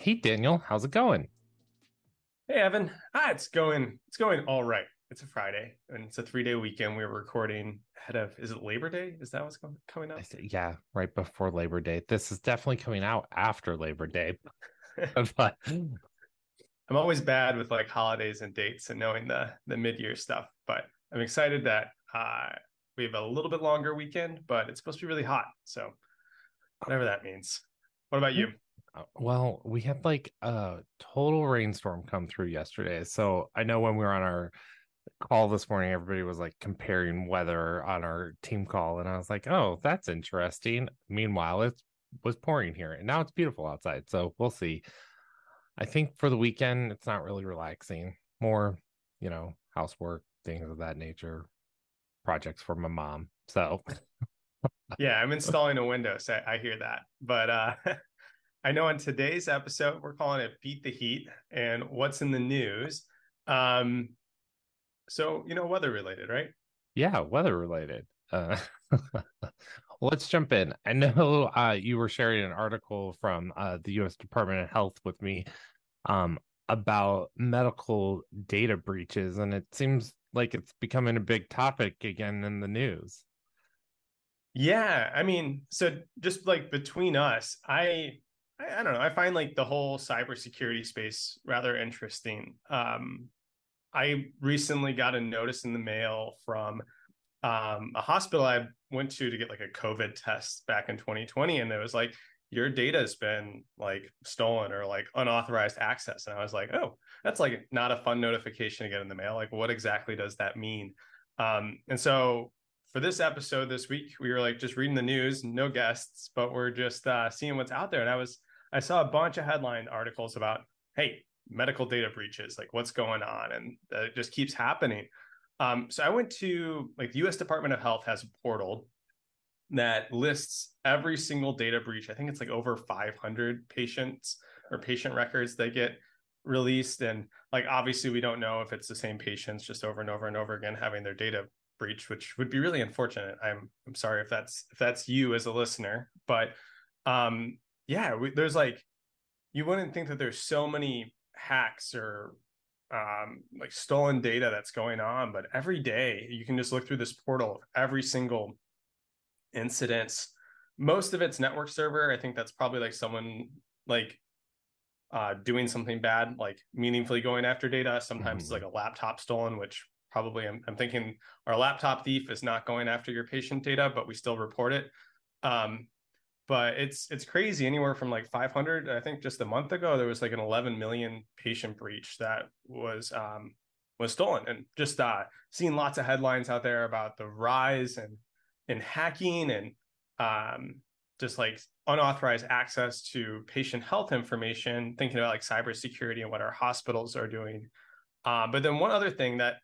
Hey Daniel, how's it going? Hey Evan, ah, it's going it's going all right. It's a Friday and it's a three day weekend. We're recording ahead of is it Labor Day? Is that what's coming up? Yeah, right before Labor Day. This is definitely coming out after Labor Day. but I'm always bad with like holidays and dates and knowing the the mid year stuff. But I'm excited that uh, we have a little bit longer weekend, but it's supposed to be really hot. So whatever that means. What about you? Uh, well, we had like a total rainstorm come through yesterday. So I know when we were on our call this morning, everybody was like comparing weather on our team call. And I was like, oh, that's interesting. Meanwhile, it was pouring here and now it's beautiful outside. So we'll see. I think for the weekend, it's not really relaxing. More, you know, housework, things of that nature, projects for my mom. So yeah, I'm installing a window, so I hear that. But uh I know in today's episode, we're calling it Beat the Heat and what's in the news. Um, so, you know, weather related, right? Yeah, weather related. Uh, let's jump in. I know uh, you were sharing an article from uh, the U.S. Department of Health with me um, about medical data breaches, and it seems like it's becoming a big topic again in the news. Yeah, I mean, so just like between us, I I, I don't know. I find like the whole cybersecurity space rather interesting. Um, I recently got a notice in the mail from um, a hospital I went to to get like a COVID test back in 2020, and it was like your data has been like stolen or like unauthorized access, and I was like, oh, that's like not a fun notification to get in the mail. Like, what exactly does that mean? Um, and so for this episode this week, we were like just reading the news, no guests, but we're just uh, seeing what's out there, and I was I saw a bunch of headline articles about, hey, medical data breaches, like what's going on, and it just keeps happening. Um, so I went to like the U.S. Department of Health has a portal that lists every single data breach. I think it's like over 500 patients or patient records that get released, and like obviously we don't know if it's the same patients just over and over and over again having their data breach, which would be really unfortunate. I'm I'm sorry if that's if that's you as a listener, but um, yeah, we, there's like you wouldn't think that there's so many hacks or um, like stolen data that's going on, but every day you can just look through this portal of every single incidents. Most of it's network server. I think that's probably like someone like uh, doing something bad, like meaningfully going after data. Sometimes mm-hmm. it's like a laptop stolen, which probably I'm, I'm, thinking our laptop thief is not going after your patient data, but we still report it. Um, but it's it's crazy anywhere from like 500 i think just a month ago there was like an 11 million patient breach that was um was stolen and just uh seeing lots of headlines out there about the rise and and hacking and um just like unauthorized access to patient health information thinking about like cybersecurity and what our hospitals are doing. Uh, but then one other thing that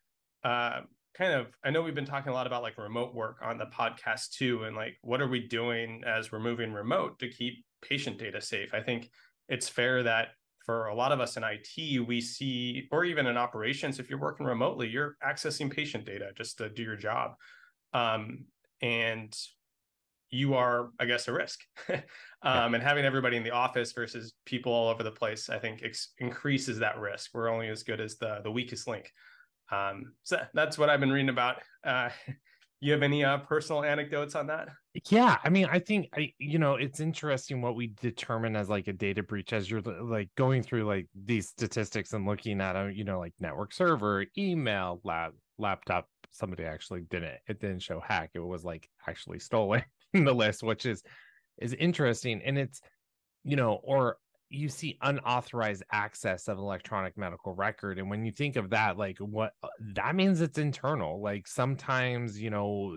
uh, kind of i know we've been talking a lot about like remote work on the podcast too and like what are we doing as we're moving remote to keep patient data safe? I think it's fair that for a lot of us in it we see or even in operations if you're working remotely you're accessing patient data just to do your job. Um, and you are i guess a risk. Um, yeah. and having everybody in the office versus people all over the place i think ex- increases that risk. We're only as good as the the weakest link um, so that's what I've been reading about. Uh, you have any uh, personal anecdotes on that? Yeah, I mean, I think I, you know, it's interesting what we determine as like a data breach as you're like going through like these statistics and looking at, uh, you know, like network server, email, lab, laptop. Somebody actually didn't. It didn't show hack. It was like actually stolen in the list, which is is interesting, and it's you know, or you see unauthorized access of electronic medical record and when you think of that like what uh, that means it's internal like sometimes you know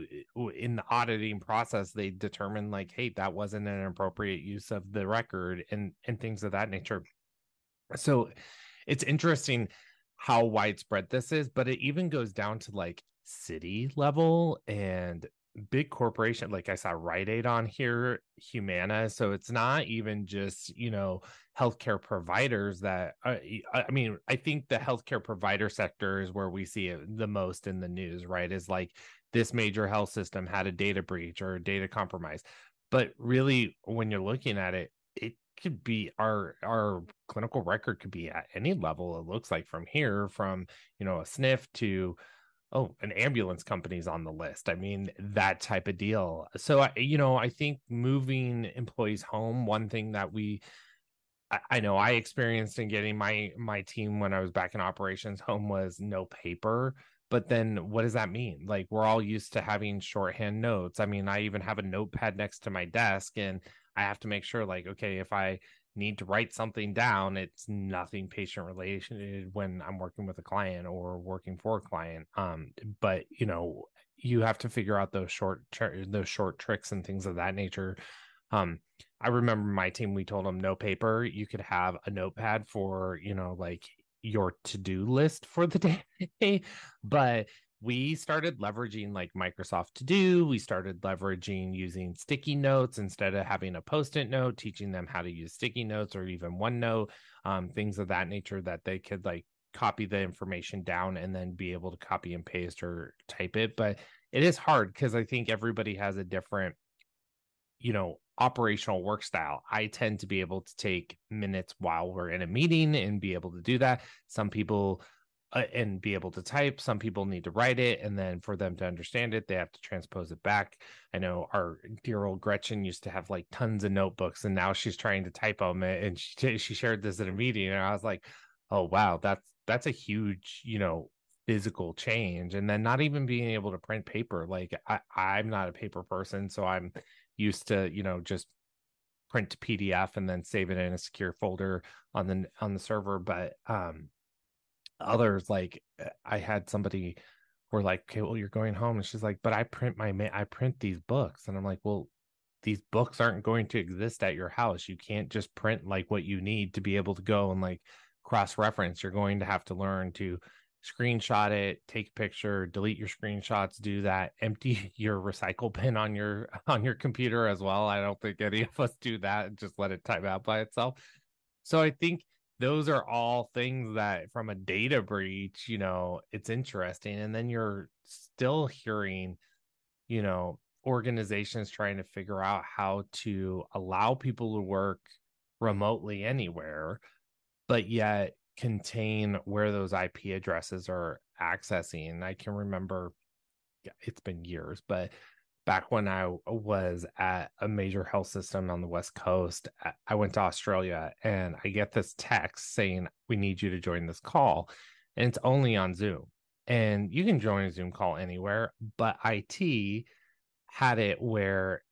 in the auditing process they determine like hey that wasn't an appropriate use of the record and and things of that nature. So it's interesting how widespread this is but it even goes down to like city level and big corporation like i saw rite aid on here humana so it's not even just you know healthcare providers that uh, i mean i think the healthcare provider sector is where we see it the most in the news right is like this major health system had a data breach or a data compromise. But really when you're looking at it it could be our our clinical record could be at any level it looks like from here from you know a sniff to oh an ambulance company's on the list. I mean that type of deal. So you know i think moving employees home one thing that we I, I know i experienced in getting my my team when i was back in operations home was no paper but then what does that mean? Like we're all used to having shorthand notes. I mean i even have a notepad next to my desk and i have to make sure like okay if i need to write something down it's nothing patient related when i'm working with a client or working for a client um but you know you have to figure out those short those short tricks and things of that nature um i remember my team we told them no paper you could have a notepad for you know like your to-do list for the day but we started leveraging like Microsoft To Do. We started leveraging using sticky notes instead of having a post it note, teaching them how to use sticky notes or even OneNote, um, things of that nature that they could like copy the information down and then be able to copy and paste or type it. But it is hard because I think everybody has a different, you know, operational work style. I tend to be able to take minutes while we're in a meeting and be able to do that. Some people, uh, and be able to type. Some people need to write it, and then for them to understand it, they have to transpose it back. I know our dear old Gretchen used to have like tons of notebooks, and now she's trying to type them. And she she shared this at a meeting, and I was like, "Oh wow, that's that's a huge you know physical change." And then not even being able to print paper. Like I I'm not a paper person, so I'm used to you know just print to PDF and then save it in a secure folder on the on the server. But um others like eh, i had somebody were like okay well you're going home and she's like but i print my i print these books and i'm like well these books aren't going to exist at your house. You can't just print like what you need to be able to go and like cross reference you're going to have to learn to screenshot it take a picture delete your screenshots do that empty your recycle bin on your on your computer as well. I don't think any of us do that and just let it type out by itself. So i think those are all things that from a data breach you know it's interesting and then you're still hearing you know organizations trying to figure out how to allow people to work remotely anywhere but yet contain where those ip addresses are accessing. I can remember it's been years but back when I was at a major health system on the West Coast, I went to Australia and I get this text saying, We need you to join this call. And it's only on Zoom. And you can join a Zoom call anywhere, but IT had it where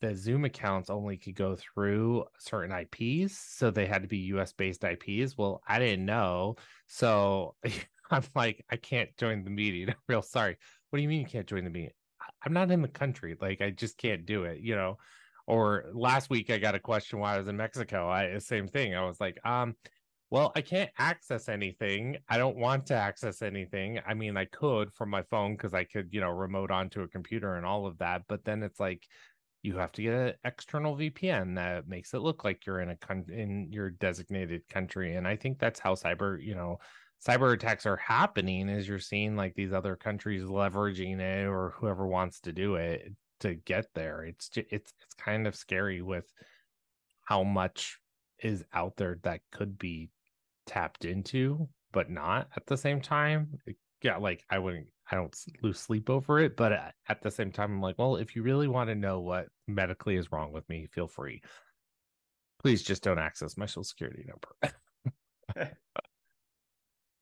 the Zoom accounts only could go through certain IPs. So they had to be US based IPs. Well, I didn't know. So I'm like, I can't join the meeting. I'm real sorry. What do you mean you can't join the meeting? I'm not in the country. Like I just can't do it, you know. Or last week I got a question while I was in Mexico. I same thing. I was like, um, well, I can't access anything. I don't want to access anything. I mean, I could from my phone because I could, you know, remote onto a computer and all of that. But then it's like you have to get an external VPN that makes it look like you're in a con- in your designated country. And I think that's how cyber, you know, cyber attacks are happening as you're seeing like these other countries leveraging it or whoever wants to do it to get there. It's just, it's it's kind of scary with how much is out there that could be tapped into but not at the same time. Yeah like i wouldn't i don't lose sleep over it but uh, at the same time i'm like well if you really want to know what medically is wrong with me feel free. Please just don't access my social security number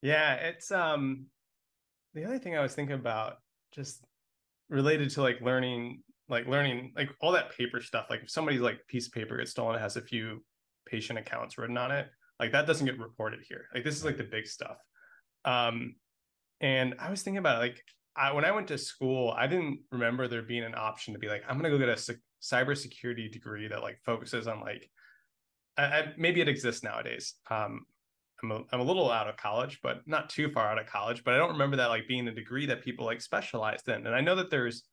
Yeah, it's um the other thing I was thinking about just related to like learning like learning like all that paper stuff like if somebody's like piece of paper gets stolen it has a few patient accounts written on it like that doesn't get reported here. Like this is like the big stuff. Um and i was thinking about like I, when i went to school i didn't remember there being an option to be like i'm gonna go get a cybersecurity degree that like focuses on like I, I, maybe it exists nowadays um I'm a, I'm a little out of college, but not too far out of college. But I don't remember that like being a degree that people like specialized in. And I know that there's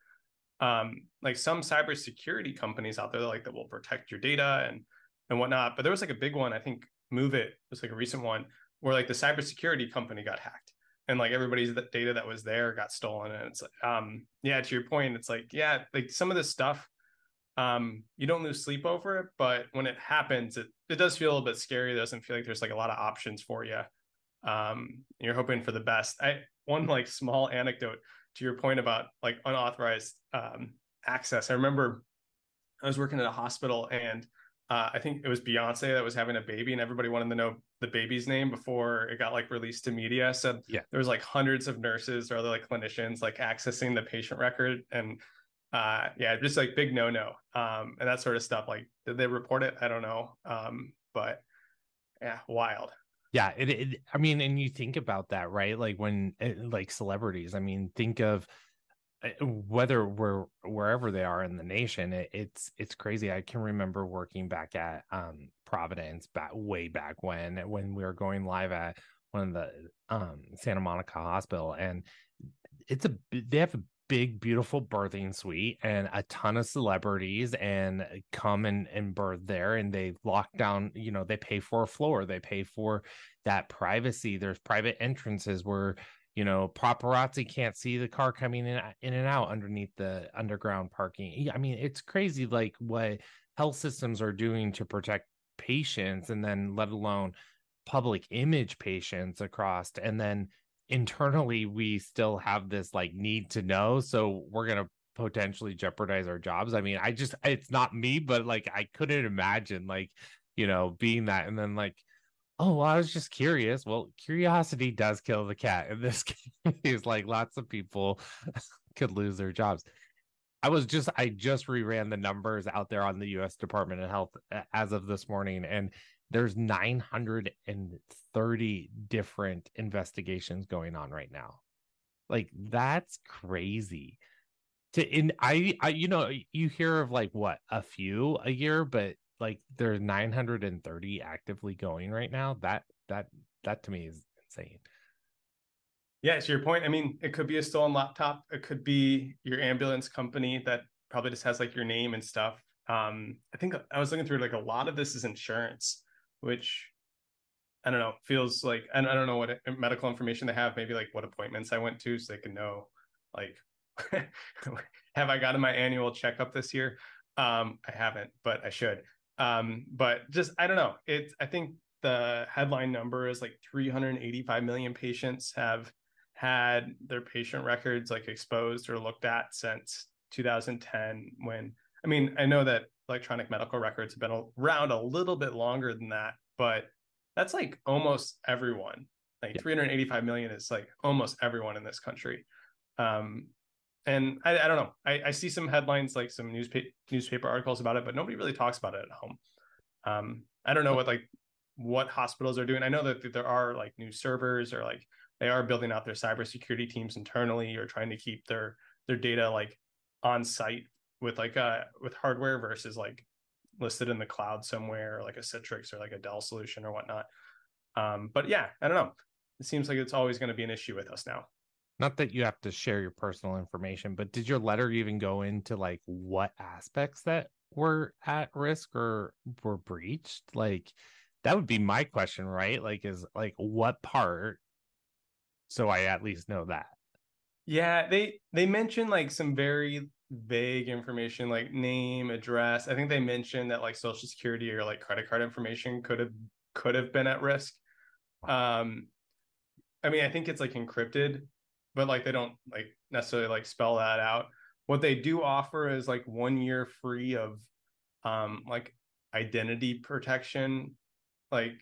um, like some cybersecurity companies out there that, like that will protect your data and and whatnot. But there was like a big one. I think MOVEit was like a recent one where like the cybersecurity company got hacked and like everybody's data that was there got stolen. And it's like, um, yeah, to your point, it's like yeah, like some of this stuff um, you don't lose sleep over it, but when it happens, it, it does feel a little bit scary. It doesn't feel like there's like a lot of options for you. Um, you're hoping for the best. I one like small anecdote to your point about like unauthorized um, access. I remember I was working at a hospital and uh, I think it was Beyonce that was having a baby, and everybody wanted to know the baby's name before it got like released to media. So yeah. there was like hundreds of nurses or other like clinicians like accessing the patient record, and uh, yeah, just like big no no, um, and that sort of stuff. Like, did they report it? I don't know, um, but yeah, wild. Yeah, it, it. I mean, and you think about that, right? Like when, eh, like celebrities. I mean, think of uh, whether we're wherever they are in the nation it, it's it's crazy i can remember working back at um providence back way back when when we were going live at one of the um santa monica hospital and it's a they have a big beautiful birthing suite and a ton of celebrities and uh, come and, and birth there and they lock down you know they pay for a floor they pay for that privacy. There's private entrances where you know paparazzi can't see the car coming in uh, in and out underneath the underground parking. I mean it's crazy like what health systems are doing to protect patients and then let alone public image patients across and then internally we still have this like need to know so we're going to potentially jeopardize our jobs. I mean i just it's not me but like i couldn't imagine like you know being that and then like oh well, i was just curious. Well curiosity does kill the cat in this case like lots of people could lose their jobs. I was just i just reran the numbers out there on the us department of health as of this morning and there's 930 different investigations going on right now. Like that's crazy. To in I, I you know you hear of like what a few a year but like there's 930 actively going right now. That that that to me is insane. Yeah to your point i mean it could be a stolen laptop. It could be your ambulance company that probably just has like your name and stuff. Um i think i was looking through like a lot of this is insurance which i don't know feels like i don't know what medical information they have maybe like what appointments i went to so they can know like have i gotten my annual checkup this year um i haven't but i should um, but just I don't know. It's I think the headline number is like 385 million patients have had their patient records like exposed or looked at since 2010 when I mean, I know that electronic medical records have been around a little bit longer than that, but that's like almost everyone. Like yeah. 385 million is like almost everyone in this country. Um, and I, I don't know. I, I, see some headlines, like some newspaper newspaper articles about it, but nobody really talks about it at home. Um, I don't know what like what hospitals are doing. I know that there are like new servers or like they are building out their cybersecurity teams internally or trying to keep their their data like on site with like uh with hardware versus like listed in the cloud somewhere or like a Citrix or like a Dell solution or whatnot. Um, but yeah, I don't know. It seems like it's always going to be an issue with us now not that you have to share your personal information, but did your letter even go into like what aspects that were at risk or were breached? Like that would be my question, right? Like is like what part so I at least know that. Yeah, they they mentioned like some very vague information like name, address. I think they mentioned that like social security or like credit card information could have could have been at risk. Um I mean, I think it's like encrypted, but like they don't like necessarily like spell that out. What they do offer is like one year free of um like identity protection, like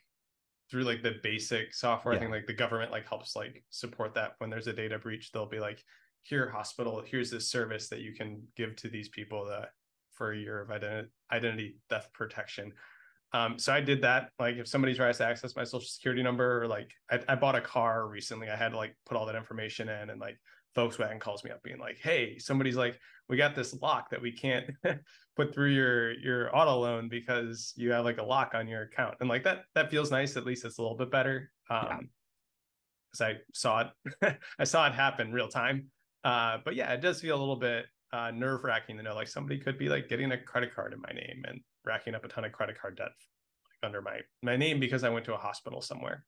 through like the basic software. Yeah. I think like the government like helps like support that when there's a data breach, they'll be like, here hospital, here's this service that you can give to these people that for your identity identity theft protection. Um, so I did that. Like if somebody tries to access my social security number, or like I, I, bought a car recently, I had to like put all that information in, and like Volkswagen calls me up being like, "Hey, somebody's like, we got this lock that we can't put through your your auto loan because you have like a lock on your account," and like that that feels nice. At least it's a little bit better. Um, because I saw it, I saw it happen real time. Uh, but yeah, it does feel a little bit uh, nerve wracking to know like somebody could be like getting a credit card in my name and racking up a ton of credit card debt like, under my my name because I went to a hospital somewhere.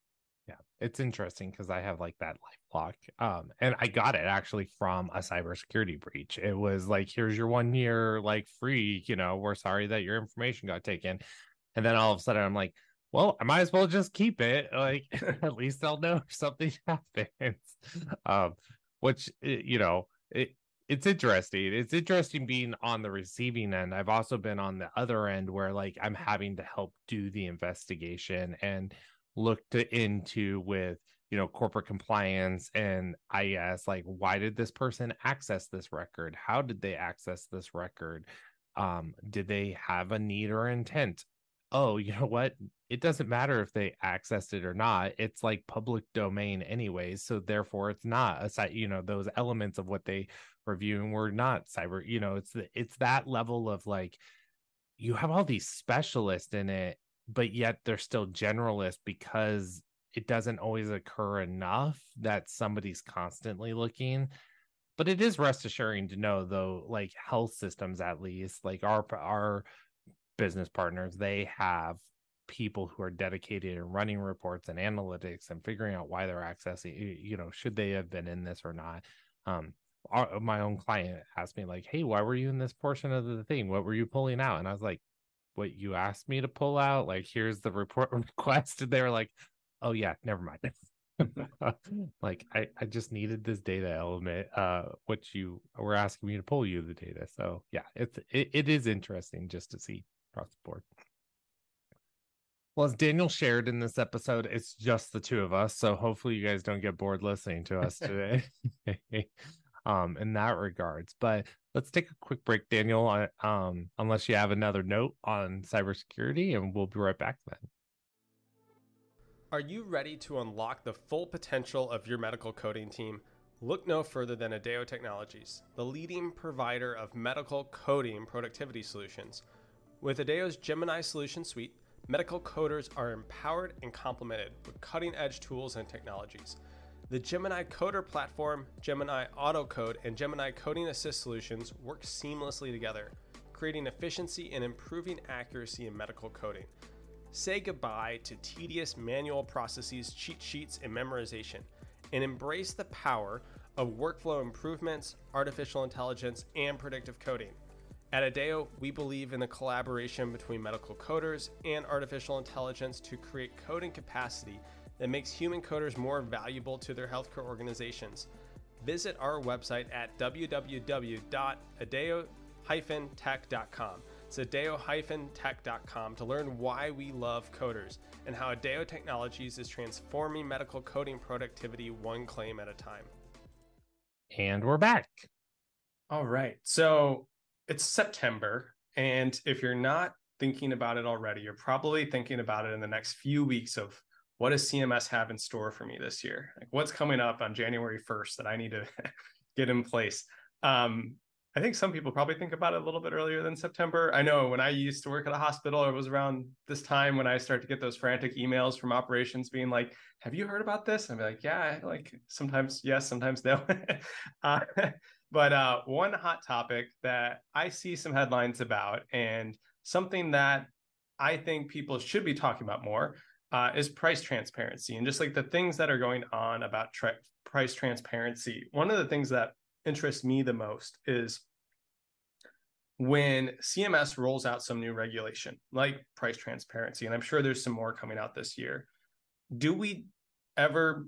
yeah it's interesting because i have like that life lock um and i got it actually from a cybersecurity breach. It was like here's your one year like free you know we're sorry that your information got taken. And then all of a sudden i'm like well i might as well just keep it like at least i'll know if something happens. Um which you know it it's interesting. It's interesting being on the receiving end. I've also been on the other end where like I'm having to help do the investigation and look to, into with you know corporate compliance and IS like why did this person access this record? How did they access this record? Um, did they have a need or intent? Oh, you know what? It doesn't matter if they accessed it or not. It's like public domain anyways, so therefore it's not a site you know those elements of what they reviewing were not cyber you know it's the, it's that level of like you have all these specialists in it but yet they're still generalists because it doesn't always occur enough that somebody's constantly looking but it is rest assuring to know though like health systems at least like our our business partners they have people who are dedicated in running reports and analytics and figuring out why they're accessing you know should they have been in this or not um our, my own client asked me like, "Hey, why were you in this portion of the thing? What were you pulling out?" And I was like, "What you asked me to pull out? Like, here's the report request." And they were like, "Oh yeah, never mind." like I, I just needed this data element uh what you were asking me to pull you the data so yeah it's it, it is interesting just to see across the board well as daniel shared in this episode it's just the two of us so hopefully you guys don't get bored listening to us today. Um in that regards but let's take a quick break daniel um unless you have another note on cybersecurity and we'll be right back then. Are you ready to unlock the full potential of your medical coding team? Look no further than adeo technologies the leading provider of medical coding productivity solutions. With adeo's gemini solution suite medical coders are empowered and complemented with cutting edge tools and technologies the Gemini Coder platform, Gemini Autocode, and Gemini Coding Assist solutions work seamlessly together, creating efficiency and improving accuracy in medical coding. Say goodbye to tedious manual processes, cheat sheets, and memorization, and embrace the power of workflow improvements, artificial intelligence, and predictive coding. At Adeo, we believe in the collaboration between medical coders and artificial intelligence to create coding capacity that makes human coders more valuable to their healthcare organizations. Visit our website at www.adeo-tech.com. It's adeo-tech.com to learn why we love coders and how Adeo Technologies is transforming medical coding productivity one claim at a time. And we're back. All right. So it's September. And if you're not thinking about it already, you're probably thinking about it in the next few weeks of what does CMS have in store for me this year? Like what's coming up on January 1st that I need to get in place? Um, I think some people probably think about it a little bit earlier than September. I know when I used to work at a hospital, it was around this time when I started to get those frantic emails from operations being like, "Have you heard about this?" I'd be like, "Yeah." Like sometimes yes, sometimes no. uh, but uh, one hot topic that I see some headlines about, and something that I think people should be talking about more, uh, is price transparency and just like the things that are going on about tra- price transparency. One of the things that interests me the most is when CMS rolls out some new regulation like price transparency, and I'm sure there's some more coming out this year. Do we ever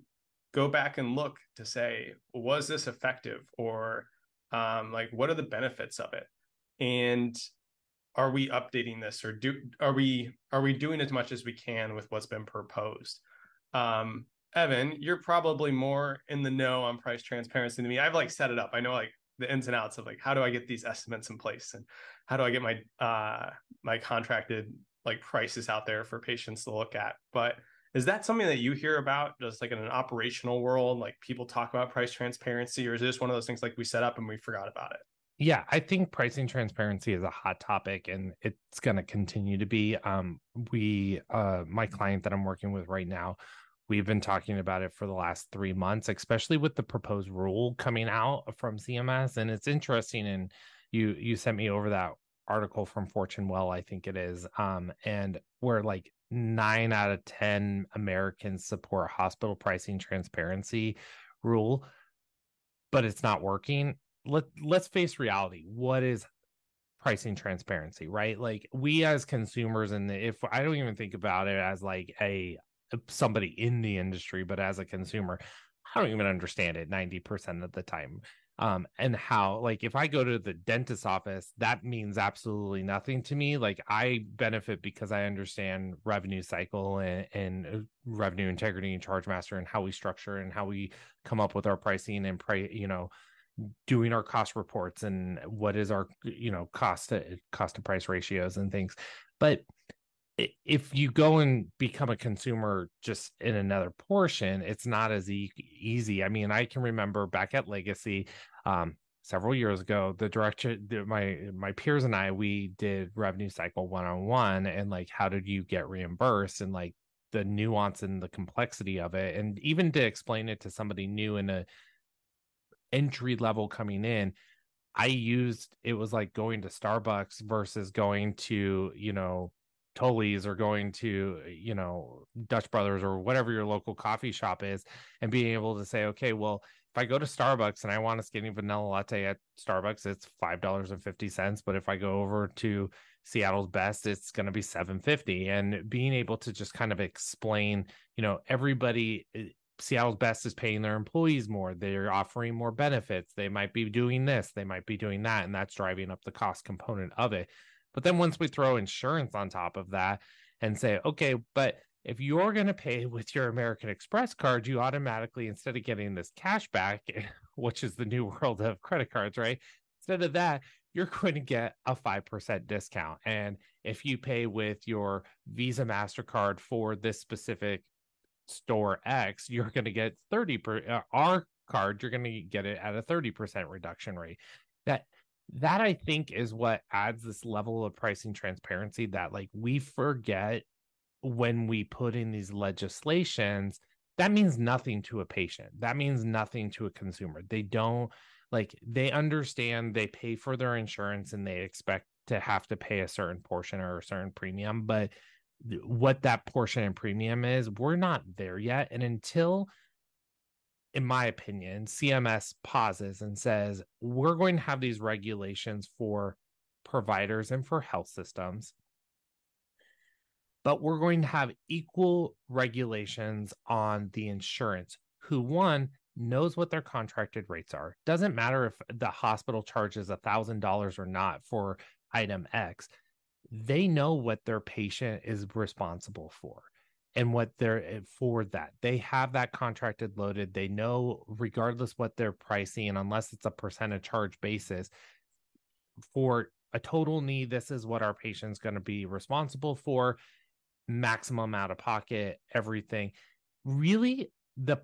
go back and look to say, was this effective or um, like what are the benefits of it? And are we updating this or do are we are we doing as much as we can with what's been proposed? Um evan you're probably more in the know on price transparency than me. I've like set it up. I know like the ins and outs of like how do i get these estimates in place and how do i get my uh my contracted like prices out there for patients to look at? But is that something that you hear about just like in an operational world like people talk about price transparency or is this one of those things like we set up and we forgot about it yeah, I think pricing transparency is a hot topic and it's going to continue to be. Um, we, uh, my client that I'm working with right now, we've been talking about it for the last three months, especially with the proposed rule coming out from CMS. And it's interesting. And you, you sent me over that article from Fortune Well, I think it is. Um, and where like nine out of 10 Americans support hospital pricing transparency rule, but it's not working. Let, let's face reality. What is pricing transparency, right? Like we as consumers, and if I don't even think about it as like a somebody in the industry, but as a consumer, I don't even understand it 90% of the time um and how like if i go to the dentist office that means absolutely nothing to me like i benefit because i understand revenue cycle and, and uh, revenue integrity and charge master and how we structure and how we come up with our pricing and pray you know doing our cost reports and what is our you know cost to cost to price ratios and things. But if you go and become a consumer just in another portion, it's not as e- easy. I mean, I can remember back at Legacy um, several years ago, the director, the, my my peers and I, we did revenue cycle one on one, and like, how did you get reimbursed, and like the nuance and the complexity of it, and even to explain it to somebody new in a entry level coming in. I used it was like going to Starbucks versus going to, you know, Tully's or going to, you know, Dutch Brothers or whatever your local coffee shop is and being able to say, okay, well, if I go to Starbucks and I want a skinny vanilla latte at Starbucks, it's five dollars and fifty cents. But if I go over to Seattle's Best, it's going to be seven fifty. And being able to just kind of explain, you know, everybody, eh, Seattle's Best is paying their employees more. They're offering more benefits. They might be doing this. They might be doing that, and that's driving up the cost component of it. But then once we throw insurance on top of that and say, okay, but if you're going to pay with your American Express card, you automatically, instead of getting this cash back, which is the new world of credit cards, right? Instead of that, you're going to get a 5% discount. And if you pay with your Visa MasterCard for this specific store X, you're going to get 30 per uh, our card, you're going to get it at a 30% reduction rate. That that I think is what adds this level of pricing transparency that like we forget when we put in these legislations that means nothing to a patient. That means nothing to a consumer. They don't like they understand they pay for their insurance and they expect to have to pay a certain portion or a certain premium but what that portion and premium is we're not there yet. And until in my opinion, CMS pauses and says, we're going to have these regulations for providers and for health systems, but we're going to have equal regulations on the insurance, who one knows what their contracted rates are. Doesn't matter if the hospital charges a $1,000 or not for item X, they know what their patient is responsible for and what they're eh, for that. They have that contracted loaded. They know regardless what they're pricing, and unless it's a percent of charge basis, for a total knee, this is what our patient's going to be responsible for, maximum out of pocket, everything. Really, the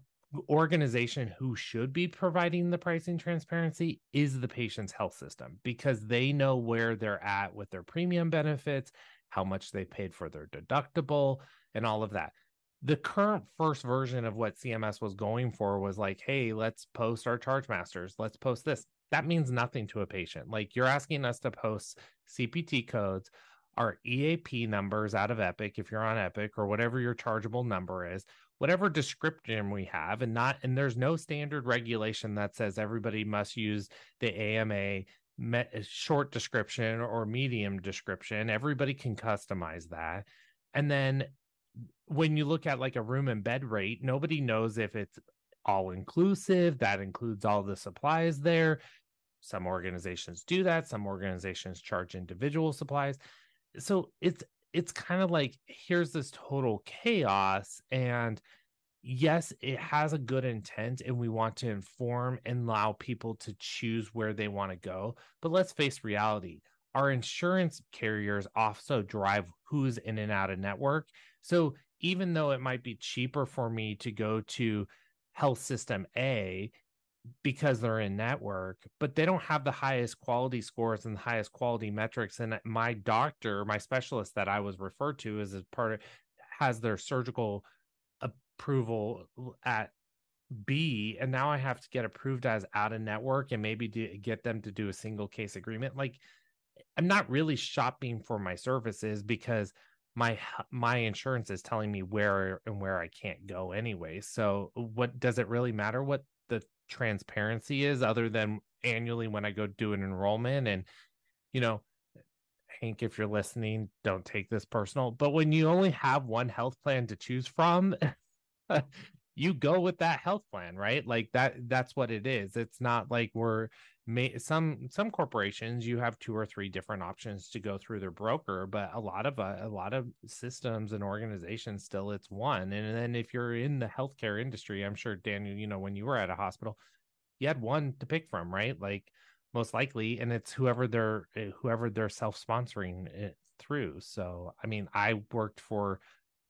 organization who should be providing the pricing transparency is the patient's health system because they know where they're at with their premium benefits, how much they paid for their deductible, and all of that. The current first version of what CMS was going for was like, hey, let's post our charge masters. Let's post this. That means nothing to a patient. Like you're asking us to post CPT codes, our EAP numbers out of Epic, if you're on Epic or whatever your chargeable number is, whatever description we have, and not, and there's no standard regulation that says everybody must use the AMA Eh, short description or medium description. Everybody can customize that. And then when you look at like a room and bed rate, nobody knows if it's all inclusive, that includes all the supplies there. Some organizations do that, some organizations charge individual supplies. So it's it's kind of like here's this total chaos and yes, it has a good intent and we want to inform and allow people to choose where they want to go, but let's face reality. Our insurance carriers also drive who's in and out of network. So even though it might be cheaper for me to go to health system A because they're in network, but they don't have the highest quality scores and the highest quality metrics. And my doctor, my specialist that I was referred to as a part of has their surgical approval at B, and now I have to get approved as out of network and maybe get them to do a single case agreement. Like, I'm not really shopping for my services because my my insurance is telling me where and where I can't go anyway. So what does it really matter what the transparency is other than annually when I go do an enrollment and you know Hank if you're listening don't take this personal but when you only have one health plan to choose from you go with that health plan right? Like that that's what it is. It's not like we're may some some corporations you have two or three different options to go through their broker but a lot of uh, a lot of systems and organizations still it's one. And then if you're in the healthcare industry i'm sure daniel you know when you were at a hospital you had one to pick from right? Like most likely and it's whoever they're eh, whoever they're self-sponsoring it through. So i mean i worked for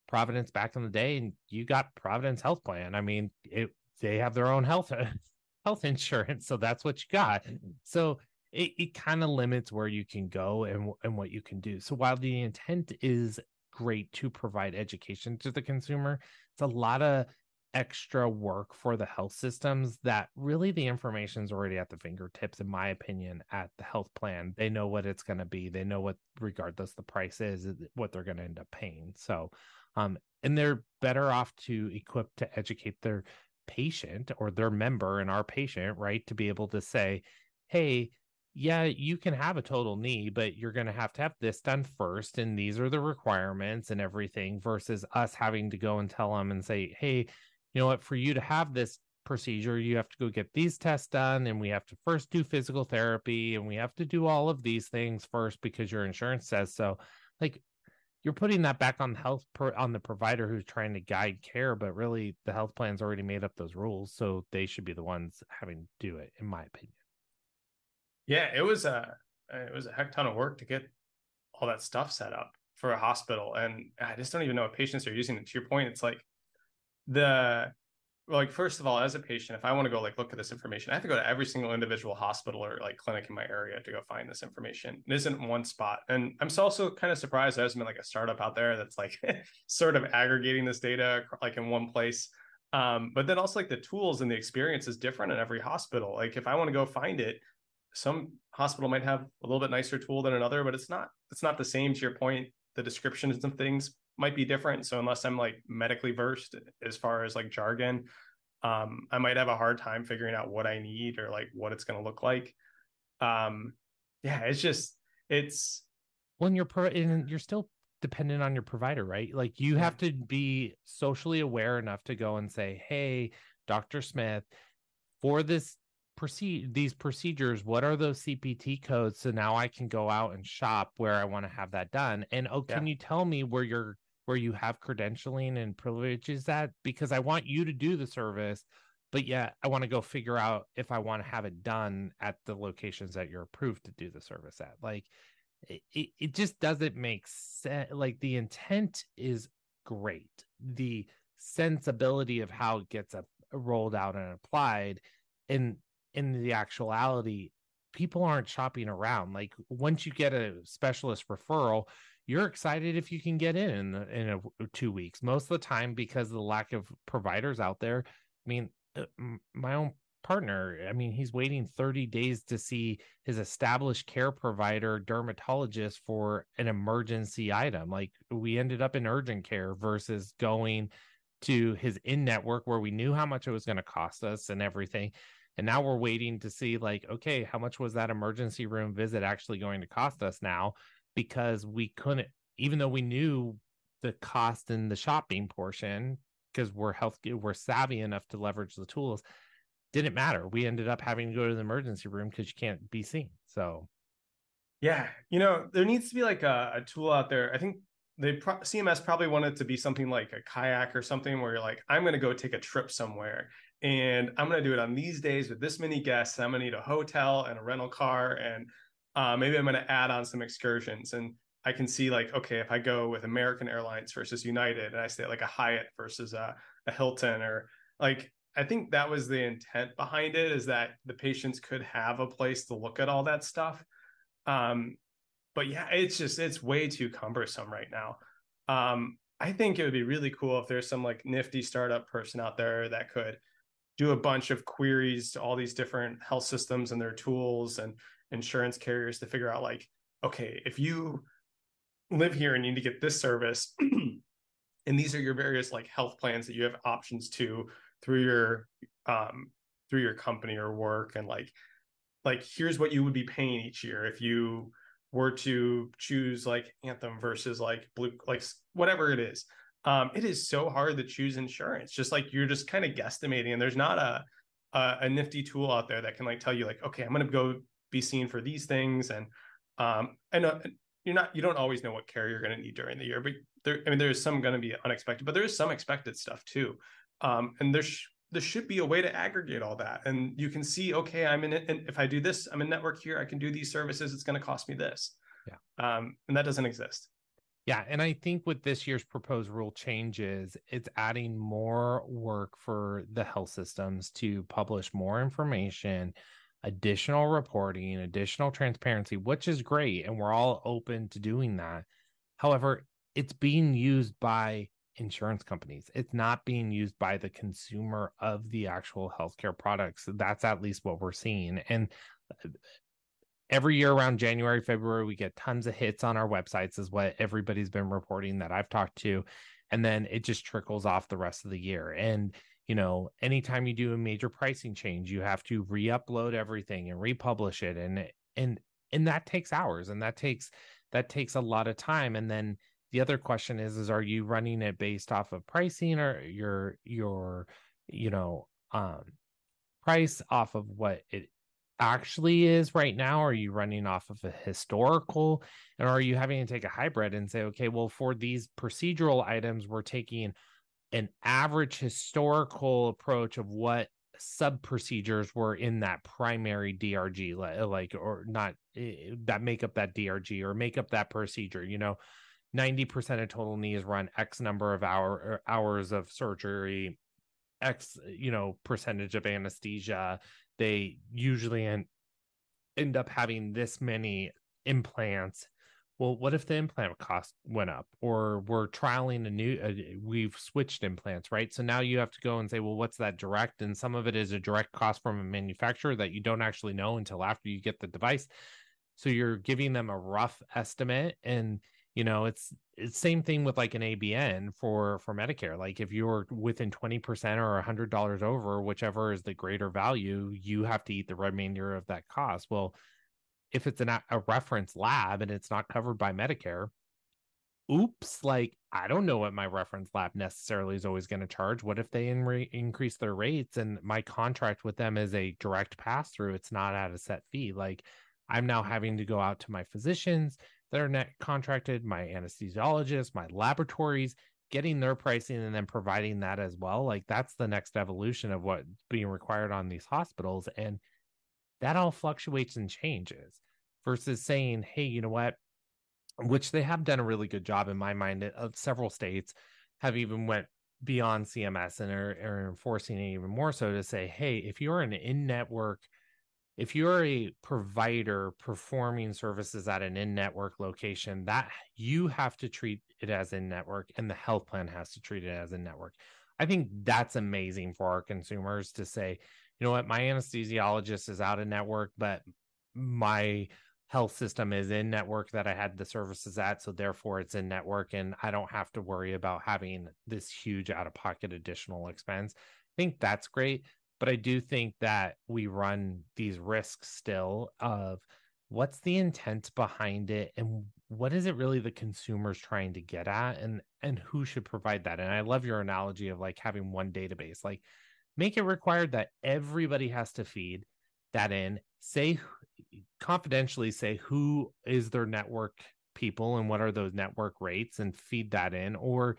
providence back in the day and you got providence health plan i mean it they have their own health health insurance. So that's what you got. So it, it kind of limits where you can go and, and what you can do. So while the intent is great to provide education to the consumer, it's a lot of extra work for the health systems that really the information is already at the fingertips in my opinion at the health plan they know what it's going to be they know what regardless the price is what they're going to end up paying so um and they're better off to equip to educate their patient or their member and our patient, right, to be able to say, hey, yeah, you can have a total knee, but you're going to have to have this done first. And these are the requirements and everything versus us having to go and tell them and say, hey, you know what, for you to have this procedure, you have to go get these tests done. And we have to first do physical therapy and we have to do all of these things first because your insurance says so. Like, you're putting that back on the health on the provider who's trying to guide care but really the health plan's already made up those rules so they should be the ones having to do it in my opinion yeah it was a it was a heck ton of work to get all that stuff set up for a hospital and i just don't even know what patients are using it to your point it's like the like first of all as a patient if i want to go like look at this information i have to go to every single individual hospital or like clinic in my area to go find this information. It isn't one spot. And i'm also kind of surprised there hasn't been like a startup out there that's like sort of aggregating this data like in one place. Um, but then also like the tools and the experience is different in every hospital. Like if i want to go find it some hospital might have a little bit nicer tool than another but it's not it's not the same to your point. The descriptions of things might be different. So unless I'm like medically versed as far as like jargon, um, I might have a hard time figuring out what I need or like what it's going to look like. Um, yeah, it's just it's when you're pro and you're still dependent on your provider, right? Like you have to be socially aware enough to go and say, "Hey, Dr. Smith, for this proceed these procedures what are those cpt codes so now i can go out and shop where i want to have that done and oh can yeah. you tell me where your where you have credentialing and privileges that because I want you to do the service, but yeah, I want to go figure out if I want to have it done at the locations that you're approved to do the service at. Like it, it just doesn't make sense. Like the intent is great. The sensibility of how it gets a, rolled out and applied in in the actuality people aren't shopping around like once you get a specialist referral you're excited if you can get in in, the, in a, two weeks. Most of the time, because of the lack of providers out there. I mean, uh, my own partner, I mean, he's waiting 30 days to see his established care provider dermatologist for an emergency item. Like we ended up in urgent care versus going to his in network where we knew how much it was going to cost us and everything. And now we're waiting to see, like, okay, how much was that emergency room visit actually going to cost us now? Because we couldn't, even though we knew the cost and the shopping portion, because we're health, we're savvy enough to leverage the tools, didn't matter. We ended up having to go to the emergency room because you can't be seen. So, yeah, you know, there needs to be like a, a tool out there. I think they pro- CMS probably wanted to be something like a kayak or something where you're like, I'm going to go take a trip somewhere and I'm going to do it on these days with this many guests. I'm going to need a hotel and a rental car and uh, maybe I'm going to add on some excursions and I can see like, okay, if I go with American Airlines versus United and I stay at like a Hyatt versus a, a Hilton or like, I think that was the intent behind it is that the patients could have a place to look at all that stuff. Um, but yeah, it's just, it's way too cumbersome right now. Um, I think it would be really cool if there's some like nifty startup person out there that could do a bunch of queries to all these different health systems and their tools and insurance carriers to figure out like okay if you live here and need to get this service. and these are your various like health plans that you have options to through your um through your company or work and like like here's what you would be paying each year if you were to choose like anthem versus like blue like whatever it is um it is so hard to choose insurance just like you're just kind of guesstimating and there's not a, a a, nifty tool out there that can like tell you like okay i'm going to go be seen for these things. And um and uh, you're not you don't always know what care you're going to need during the year but there i mean there's some going to be unexpected but there is some expected stuff too. Um and there's there should be a way to aggregate all that. And you can see okay i'm in it and if i do this i'm in network here i can do these services it's going to cost me this. Yeah. Um and that doesn't exist. Yeah and i think with this year's proposed rule changes it's adding more work for the health systems to publish more information additional reporting additional transparency which is great and we're all open to doing that however it's being used by insurance companies. It's not being used by the consumer of the actual healthcare products. That's at least what we're seeing. And uh, every year around January, February, we get tons of hits on our websites, is what everybody's been reporting that I've talked to. And then it just trickles off the rest of the year. And you know, anytime you do a major pricing change, you have to re-upload everything and republish it. And and and that takes hours and that takes that takes a lot of time. And then the other question is is are you running it based off of pricing or your your you know um price off of what it actually is right now are you running off of a historical and are you having to take a hybrid and say okay well for these procedural items we're taking an average historical approach of what sub procedures were in that primary DRG like or not eh, that make up that DRG or make up that procedure you know 90% of total knees run X number of hour er, hours of surgery, X, you know, percentage of anesthesia. They usually end, end up having this many implants. Well, what if the implant cost went up or we're trialing a new, uh, we've switched implants, right? So now you have to go and say, well, what's that direct? And some of it is a direct cost from a manufacturer that you don't actually know until after you get the device. So you're giving them a rough estimate and you know it's it's same thing with like an abn for for medicare like if you're within 20% or $100 over whichever is the greater value you have to eat the remainder of that cost well if it's an, a reference lab and it's not covered by medicare oops like i don't know what my reference lab necessarily is always going to charge what if they in- increase their rates and my contract with them is a direct pass through it's not at a set fee like i'm now having to go out to my physicians that are net contracted, my anesthesiologists, my laboratories, getting their pricing and then providing that as well. Like that's the next evolution of what's being required on these hospitals. And that all fluctuates and changes versus saying, hey, you know what? Which they have done a really good job in my mind. Uh, several states have even went beyond CMS and are, are enforcing it even more so to say, hey, if you're an in-network if you're a provider performing services at an in-network location that you have to treat it as in network and the health plan has to treat it as a network i think that's amazing for our consumers to say you know what my anesthesiologist is out of network but my health system is in network that i had the services at so therefore it's in network and i don't have to worry about having this huge out of pocket additional expense. I think that's great but I do think that we run these risks still of what's the intent behind it and what is it really the consumer's trying to get at and and who should provide that? And i love your analogy of like having one database like make it required that everybody has to feed that in. Say confidentially say who is their network people and what are those network rates and feed that in or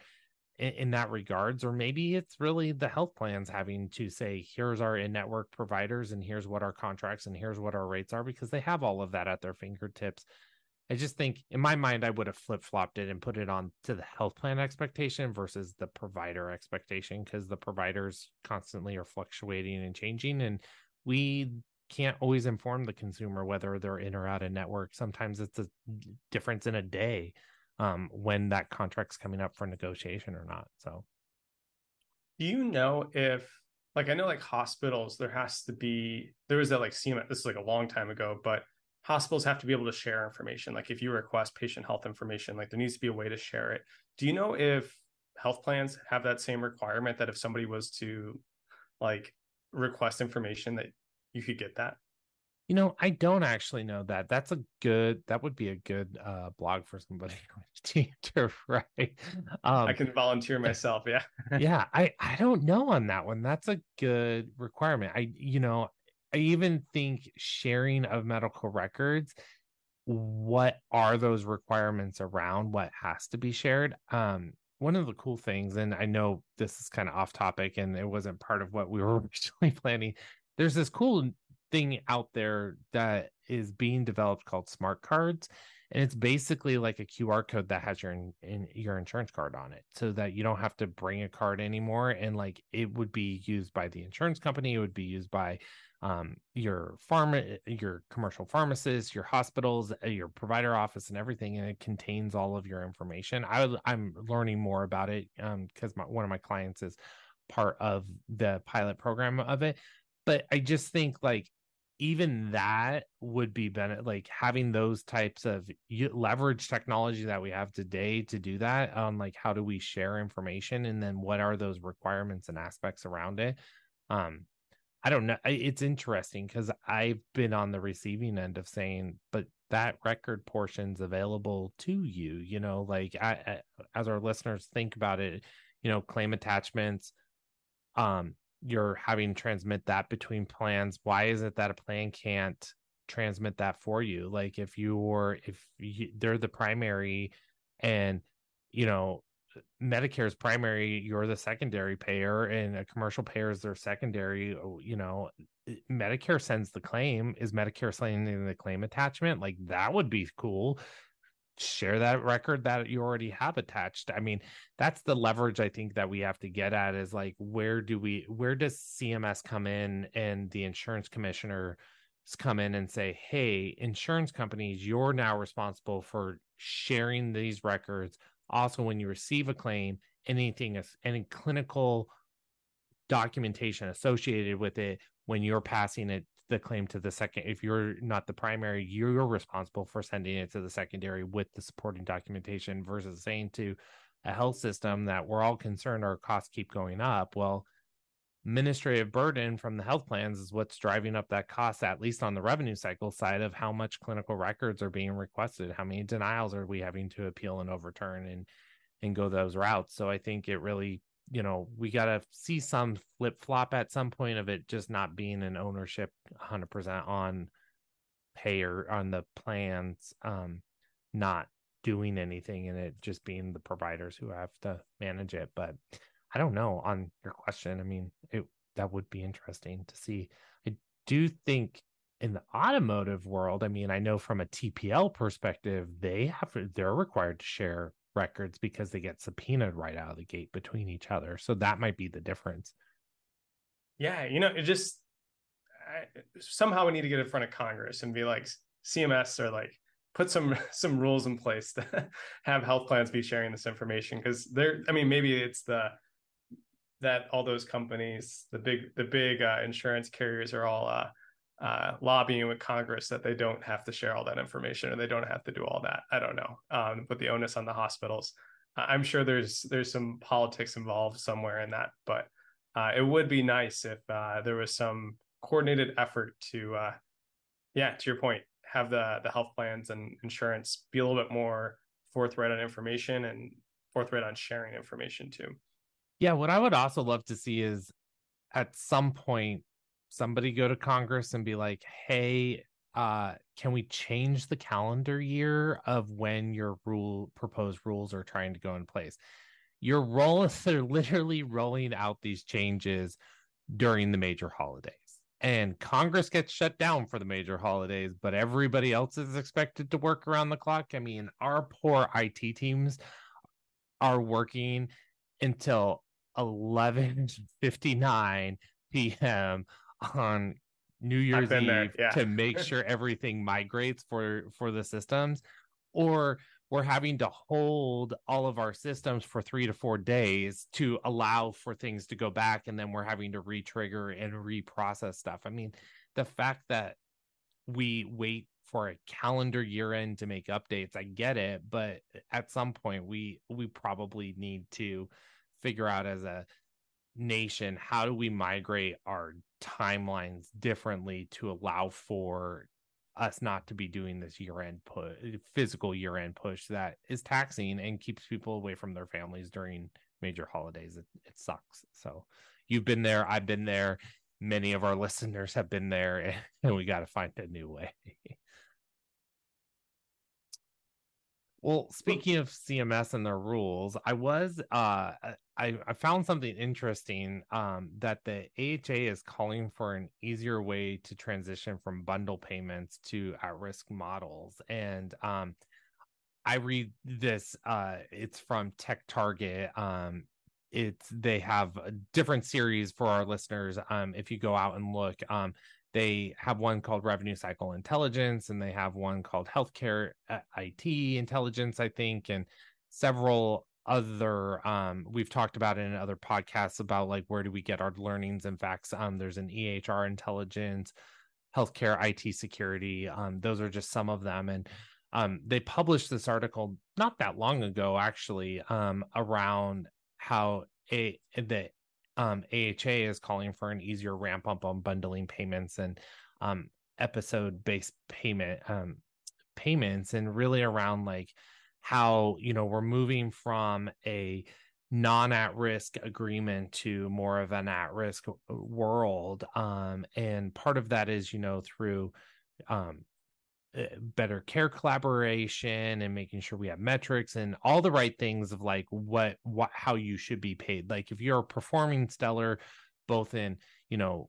in, in that regards. Or maybe it's really the health plans having to say here's our in-network providers and here's what our contracts and here's what our rates are because they have all of that at their fingertips I just think in my mind, I would have flip flopped it and put it on to the health plan expectation versus the provider expectation because the providers constantly are fluctuating and changing. And we can't always inform the consumer whether they're in or out of network. Sometimes it's a difference in a day um, when that contract's coming up for negotiation or not. So, do you know if, like, I know like hospitals, there has to be there was that like CMS. This is like a long time ago, but hospitals have to be able to share information. Like if you request patient health information, like there needs to be a way to share it. Do you know if health plans have that same requirement that if somebody was to like request information that you could get that? You know, I don't actually know that. That's a good. That would be a good uh, blog for somebody to write. Um, I can volunteer myself. Yeah, yeah. I I don't know on that one. That's a good requirement. I you know I even think sharing of medical records. What are those requirements around what has to be shared? Um, one of the cool things, and I know this is kind of off topic and it wasn't part of what we were originally planning. There's this cool thing out there that is being developed called smart cards and it's basically like a QR code that has your in, your insurance card on it so that you don't have to bring a card anymore and like it would be used by the insurance company it would be used by um, your pharma your commercial pharmacists your hospitals uh, your provider office and everything and it contains all of your information. I, i'm learning more about it um because one of my clients is part of the pilot program of it but i just think like even that would be benefit like having those types of leverage technology that we have today to do that um like how do we share information and then what are those requirements and aspects around it? Um i don't know it's interesting because i've been on the receiving end of saying but that record portion's available to you you know like I, I, as our listeners think about it you know claim attachments um you're having transmit that between plans why is it that a plan can't transmit that for you? Like if you're if you, they're the primary and you know medicare's primary you're the secondary payer and a commercial payer is their secondary oh, you know medicare sends the claim. Is medicare sending the claim attachment? Like that would be cool share that record that you already have attached. I mean, that's the leverage I think that we have to get at is like where do we where does CMS come in and the insurance commissioner come in and say, "Hey, insurance companies, you're now responsible for sharing these records. Also, when you receive a claim, anything any clinical documentation associated with it when you're passing it the claim to the second if you're not the primary you're responsible for sending it to the secondary with the supporting documentation versus saying to a health system that we're all concerned our costs keep going up. Well administrative burden from the health plans is what's driving up that cost at least on the revenue cycle side of how much clinical records are being requested how many denials are we having to appeal and overturn and and go those routes. So i think it really you know, we got to see some flip flop at some point of it just not being an ownership 100% on payer on the plans, um, not doing anything and it just being the providers who have to manage it. But I don't know on your question. I mean, it that would be interesting to see. I do think in the automotive world, I mean, I know from a TPL perspective, they have they're required to share records because they get subpoenaed right out of the gate between each other. So that might be the difference. Yeah, you know, it just I, somehow we need to get in front of Congress and be like CMS or like put some some rules in place to have health plans be sharing this information because they're I mean maybe it's the that all those companies the big the big uh, insurance carriers are all uh, uh, lobbying with Congress that they don't have to share all that information or they don't have to do all that. I don't know. Um, put the onus on the hospitals. I'm sure there's there's some politics involved somewhere in that, but uh, it would be nice if uh, there was some coordinated effort to, uh, yeah, to your point, have the the health plans and insurance be a little bit more forthright on information and forthright on sharing information too. Yeah, what I would also love to see is at some point somebody go to Congress and be like, hey, uh, can we change the calendar year of when your rule proposed rules are trying to go in place? You're rolling, they're literally rolling out these changes during the major holidays. And Congress gets shut down for the major holidays, but everybody else is expected to work around the clock. I mean, our poor IT teams are working until 11:59 p.m on New Year's Eve yeah. to make sure everything migrates for for the systems, or we're having to hold all of our systems for three to four days to allow for things to go back, and then we're having to re-trigger and reprocess stuff. I mean, the fact that we wait for a calendar year end to make updates. I get it, but at some point we we probably need to figure out as a nation how do we migrate our timelines differently to allow for us not to be doing this year end put physical year end push that is taxing and keeps people away from their families during major holidays. It, it sucks. So you've been there, I've been there, many of our listeners have been there, and we got to find a new way. Well, speaking of CMS and their rules, I was uh I, I found something interesting um that the AHA is calling for an easier way to transition from bundle payments to at-risk models. And um I read this uh it's from Tech Target. Um it's they have a different series for our listeners. Um if you go out and look, um they have one called revenue cycle intelligence and they have one called healthcare uh, IT intelligence, I think, and several other um we've talked about in other podcasts about like where do we get our learnings and facts? Um there's an EHR intelligence healthcare IT security um those are just some of them. And um they published this article not that long ago actually um around how a the um, AHA is calling for an easier ramp up on bundling payments and um, episode based payment um, payments, and really around like how you know we're moving from a non at risk agreement to more of an at risk world. Um, and part of that is, you know, through um, uh, better care collaboration and making sure we have metrics and all the right things of like what what how you should be paid like if you're performing stellar both in you know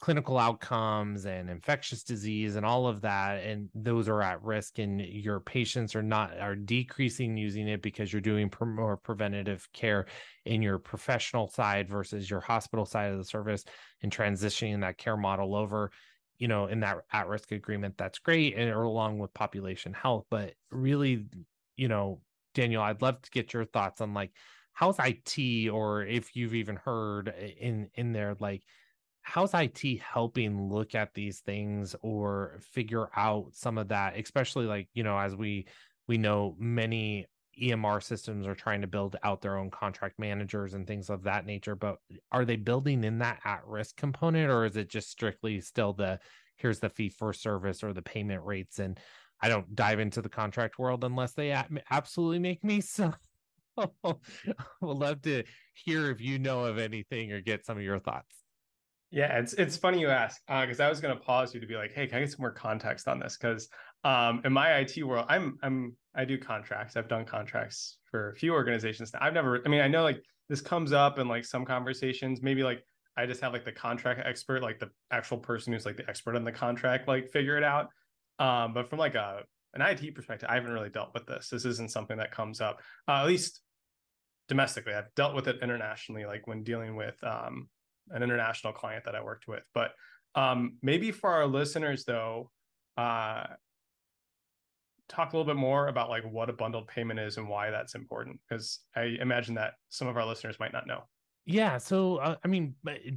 clinical outcomes and infectious disease and all of that and those are at risk and your patients are not are decreasing using it because you're doing more preventative care in your professional side versus your hospital side of the service and transitioning that care model over you know in that at risk agreement that's great and along with population health. But really you know daniel i'd love to get your thoughts on like how's it or if you've even heard eh, in in there like how's it helping look at these things or figure out some of that especially like you know as we we know many EMR systems are trying to build out their own contract managers and things of that nature. But are they building in that at risk component or is it just strictly still the here's the fee for service or the payment rates? And I don't dive into the contract world unless they absolutely make me so. I would love to hear if you know of anything or get some of your thoughts. Yeah, it's it's funny you ask because uh, I was going to pause you to be like, hey, can I get some more context on this? Because um, in my IT world, I'm I'm I do contracts. I've done contracts for a few organizations. Now. I've never. I mean, I know like this comes up in like some conversations. Maybe like I just have like the contract expert, like the actual person who's like the expert on the contract, like figure it out. Um, but from like a an IT perspective, I haven't really dealt with this. This isn't something that comes up, uh, at least domestically. I've dealt with it internationally, like when dealing with um, an international client that I worked with. But um, maybe for our listeners, though, uh, talk a little bit more about like what a bundled payment is and why that's important, because I imagine that some of our listeners might not know. Yeah, so uh, I mean, it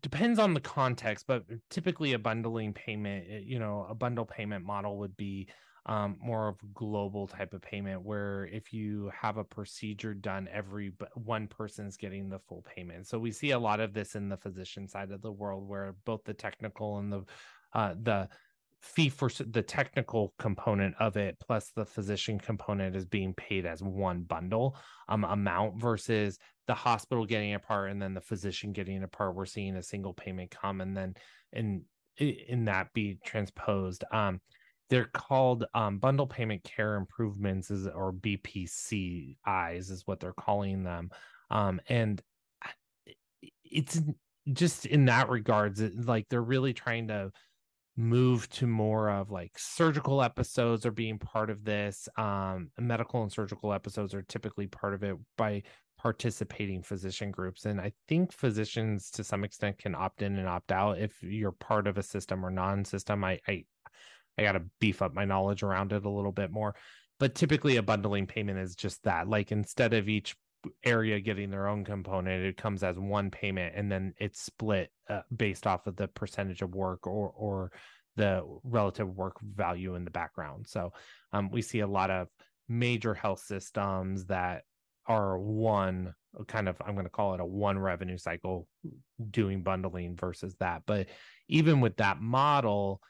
depends on the context, but typically a bundling payment, eh, you know, a bundle payment model would be um, more of global type of payment where if you have a procedure done every one person's getting the full payment. So we see a lot of this in the physician side of the world where both the technical and the uh, the fee for the technical component of it plus the physician component is being paid as one bundle um, amount versus the hospital getting a part and then the physician getting a part. We're seeing a single payment come and then in in that be transposed. Um they're called um, bundle payment care improvements is, or bpcis is what they're calling them. Um, and it's just in that regards like they're really trying to move to more of like surgical episodes are being part of this um, medical and surgical episodes are typically part of it by participating physician groups. And i think physicians to some extent can opt in and opt out if you're part of a system or non-system. I i I got to beef up my knowledge around it a little bit more. But typically, a bundling payment is just that. Like instead of each area getting their own component, it comes as one payment, and then it's split uh, based off of the percentage of work or or the relative work value in the background. So um, we see a lot of major health systems that are one kind of I'm going to call it a one revenue cycle doing bundling versus that. But even with that model,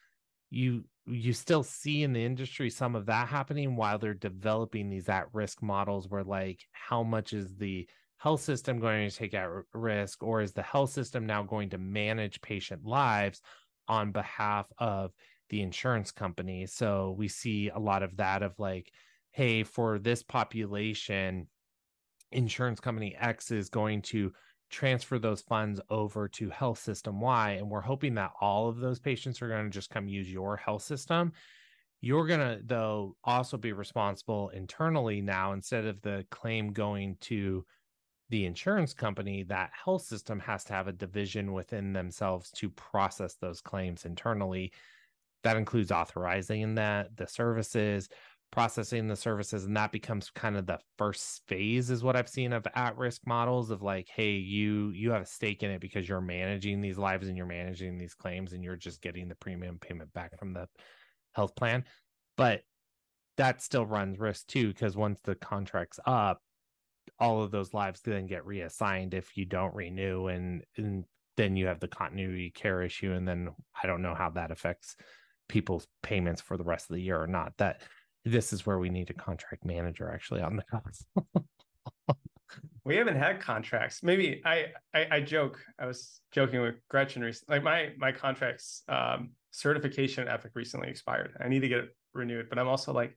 you you still see in the industry some of that happening while they're developing these at risk models where like how much is the health system going to take at risk or is the health system now going to manage patient lives on behalf of the insurance company? So we see a lot of that of like hey for this population insurance company x is going to transfer those funds over to health system Y. And we're hoping that all of those patients are going to just come use your health system. You're going to, though, also be responsible internally now instead of the claim going to the insurance company, that health system has to have a division within themselves to process those claims internally. That includes authorizing that the services, processing the services and that becomes kind of the first phase is what i've seen of at risk models of like hey you you have a stake in it because you're managing these lives and you're managing these claims and you're just getting the premium payment back from the health plan. But that still runs risk too because once the contract's up all of those lives then get reassigned if you don't renew and, and then you have the continuity care issue and then i don't know how that affects people's payments for the rest of the year or not. That this is where we need a contract manager actually on the cause. we haven't had contracts. Maybe I, I, I joke. I was joking with Gretchen recently. Like my my contract's um, certification Epic recently expired. I need to get it renewed, but I'm also like,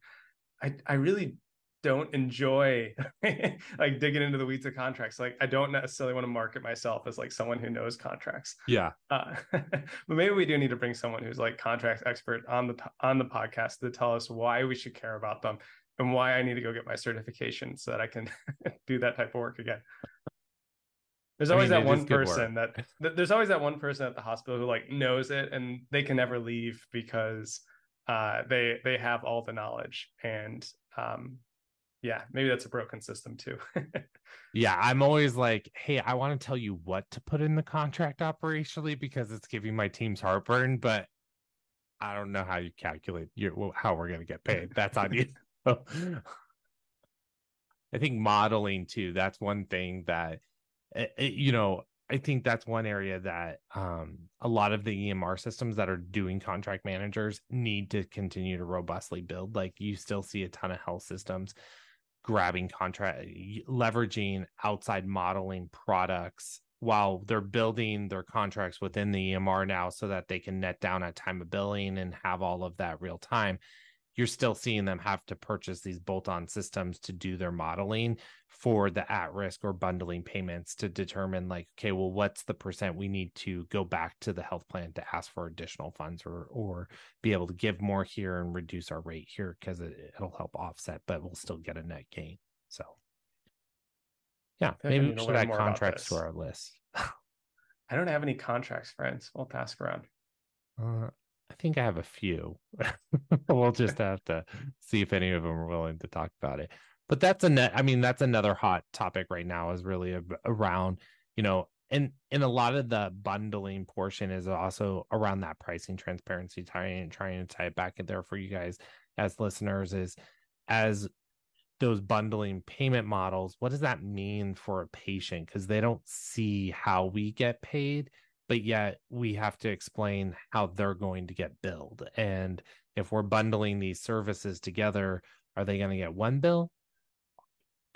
I I really don't enjoy like digging into the weeds of contracts. Like I don't necessarily want to market myself as like someone who knows contracts. Yeah. Uh, but maybe we do need to bring someone who's like contracts expert on the on the podcast to tell us why we should care about them and why I need to go get my certification so that I can do that type of work again. There's always I mean, that one person that, that there's always that one person at the hospital who like knows it and they can never leave because uh, they they have all the knowledge and um, yeah, maybe that's a broken system too. yeah, I'm always like, hey, I want to tell you what to put in the contract operationally because it's giving my team's heartburn, but I don't know how you calculate your how we're going to get paid. That's on you. I think modeling too. That's one thing that eh, eh, you know. I think that's one area that um, a lot of the EMR systems that are doing contract managers need to continue to robustly build. Like you still see a ton of health systems grabbing contract leveraging outside modeling products while they're building their contracts within the EMR now so that they can net down at time of billing and have all of that real time you're still seeing them have to purchase these bolt-on systems to do their modeling for the at-risk or bundling payments to determine like okay well what's the percent we need to go back to the health plan to ask for additional funds or or be able to give more here and reduce our rate here because it, it'll help offset but we'll still get a net gain. So yeah maybe we should add contracts to our list. I don't have any contracts friends. We'll pass around. Uh, I think I have a few. we'll just have to see if any of them are willing to talk about it. But that's a net. I mean, that's another hot topic right now. Is really around you know, and and a lot of the bundling portion is also around that pricing transparency. Trying trying to tie it back in there for you guys as listeners is as those bundling payment models. What does that mean for a patient? Because they don't see how we get paid but yet we have to explain how they're going to get billed. And if we're bundling these services together, are they going to get one bill?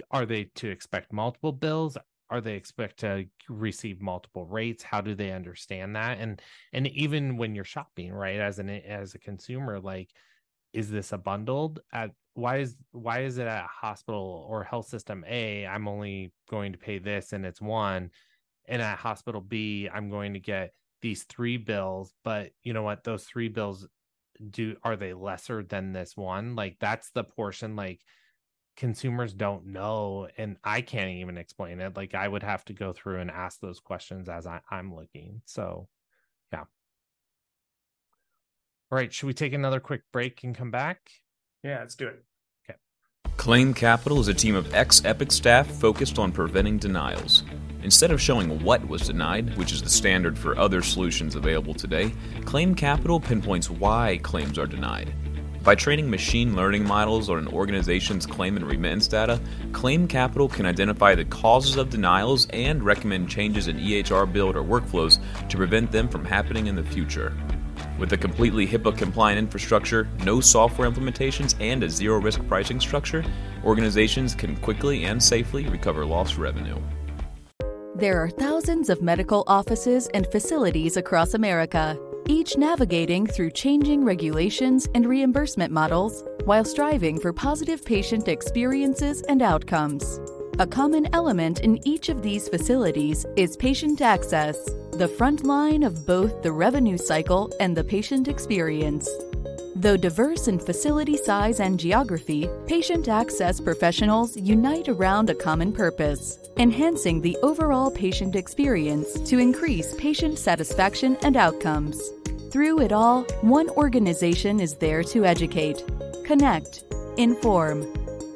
Are they to expect multiple bills? Are they expect to receive multiple rates? How do they understand that? And and even when you're shopping, right, as an as a consumer, like, is this a bundled at why is why is it at hospital or health system A? I'm only going to pay this and it's one and at hospital B, I'm going to get these three bills, but you know what? Those three bills do are they lesser than this one? Like that's the portion like consumers don't know and I can't even explain it. Like I would have to go through and ask those questions as I, I'm looking. So yeah. All right, should we take another quick break and come back? Yeah, let's do it. Okay. Claim Capital is a team of ex Epic staff focused on preventing denials. Instead of showing what was denied, which is the standard for other solutions available today, Claim Capital pinpoints why claims are denied. By training machine learning models on an organization's claim and remittance data, Claim Capital can identify the causes of denials and recommend changes in EHR build or workflows to prevent them from happening in the future. With a completely HIPAA compliant infrastructure, no software implementations, and a zero risk pricing structure, organizations can quickly and safely recover lost revenue. There are thousands of medical offices and facilities across America, each navigating through changing regulations and reimbursement models while striving for positive patient experiences and outcomes. A common element in each of these facilities is patient access, the front line of both the revenue cycle and the patient experience. Though diverse in facility size and geography, patient access professionals unite around a common purpose enhancing the overall patient experience to increase patient satisfaction and outcomes. Through it all, one organization is there to educate, connect, inform,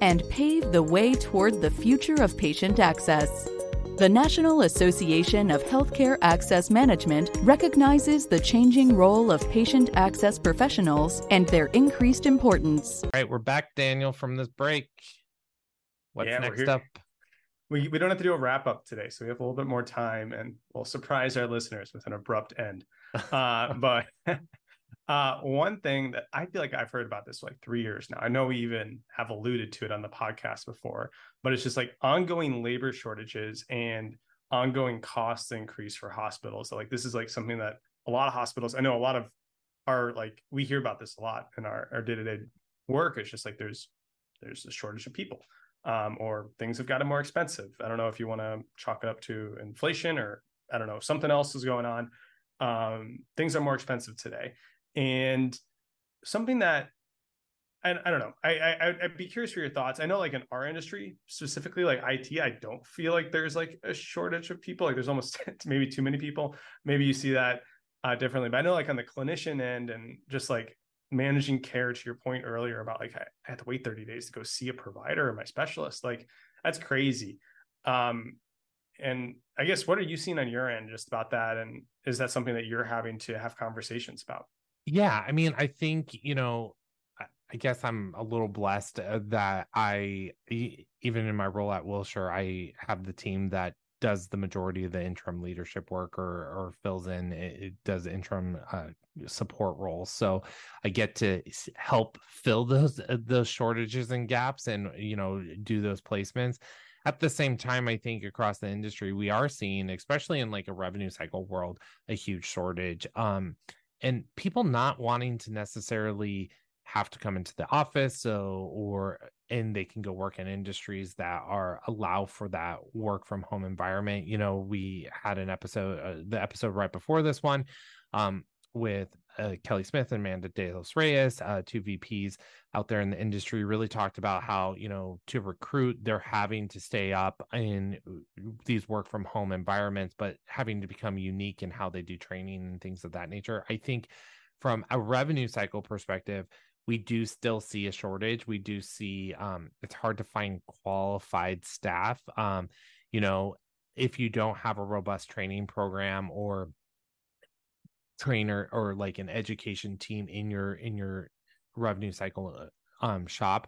and pave the way toward the future of patient access. The National Association of Healthcare Access Management recognizes the changing role of patient access professionals and their increased importance. All right, we're back, Daniel, from this break. What's Yeah, next up? We we don't have to do a wrap up today, so we have a little bit more time, and we'll surprise our listeners with an abrupt end. Uh, but uh, one thing that I feel like I've heard about this for like three years now. I know we even have alluded to it on the podcast before, but it's just like ongoing labor shortages and ongoing cost increase for hospitals. So like this is like something that a lot of hospitals. I know a lot of our like we hear about this a lot in our our day to day work. It's just like there's there's a shortage of people um, or things have gotten more expensive. I don't know if you want to chalk it up to inflation or I don't know something else is going on. Um, things are more expensive today, and something that I, I don't know. I, I I'd be curious for your thoughts. I know, like in our industry specifically, like IT, I don't feel like there's like a shortage of people. Like there's almost maybe too many people. Maybe you see that uh, differently, but I know like on the clinician end and just like managing care to your point earlier about like I, had to wait 30 days to go see a provider or my specialist like that's crazy. Um and i guess what are you seeing on your end just about that? And is that something that you're having to have conversations about? Yeah, I mean, I think you know, I- I guess I'm a little blessed uh, that I, even in my role at Wilshire, I have the team that does the majority of the interim leadership work or or fills in. It, it does interim uh, support roles, so I get to help fill those uh, those shortages and gaps, and you know, do those placements. At the same time, I think across the industry, we are seeing, especially in like a revenue cycle world, a huge shortage. Um, and people not wanting to necessarily have to come into the office so or and they can go work in industries that are allow for that work from home environment you know we had an episode uh, the episode right before this one um with uh, Kelly Smith and Amanda De Los Reyes, uh, two VPs out there in the industry, really talked about how you know to recruit they're having to stay up in these work from home environments, but having to become unique in how they do training and things of that nature. I think from a revenue cycle perspective, we do still see a shortage. We do see um, it's hard to find qualified staff. Um, you know, if you don't have a robust training program or trainer or like an education team in your in your revenue cycle uh, um shop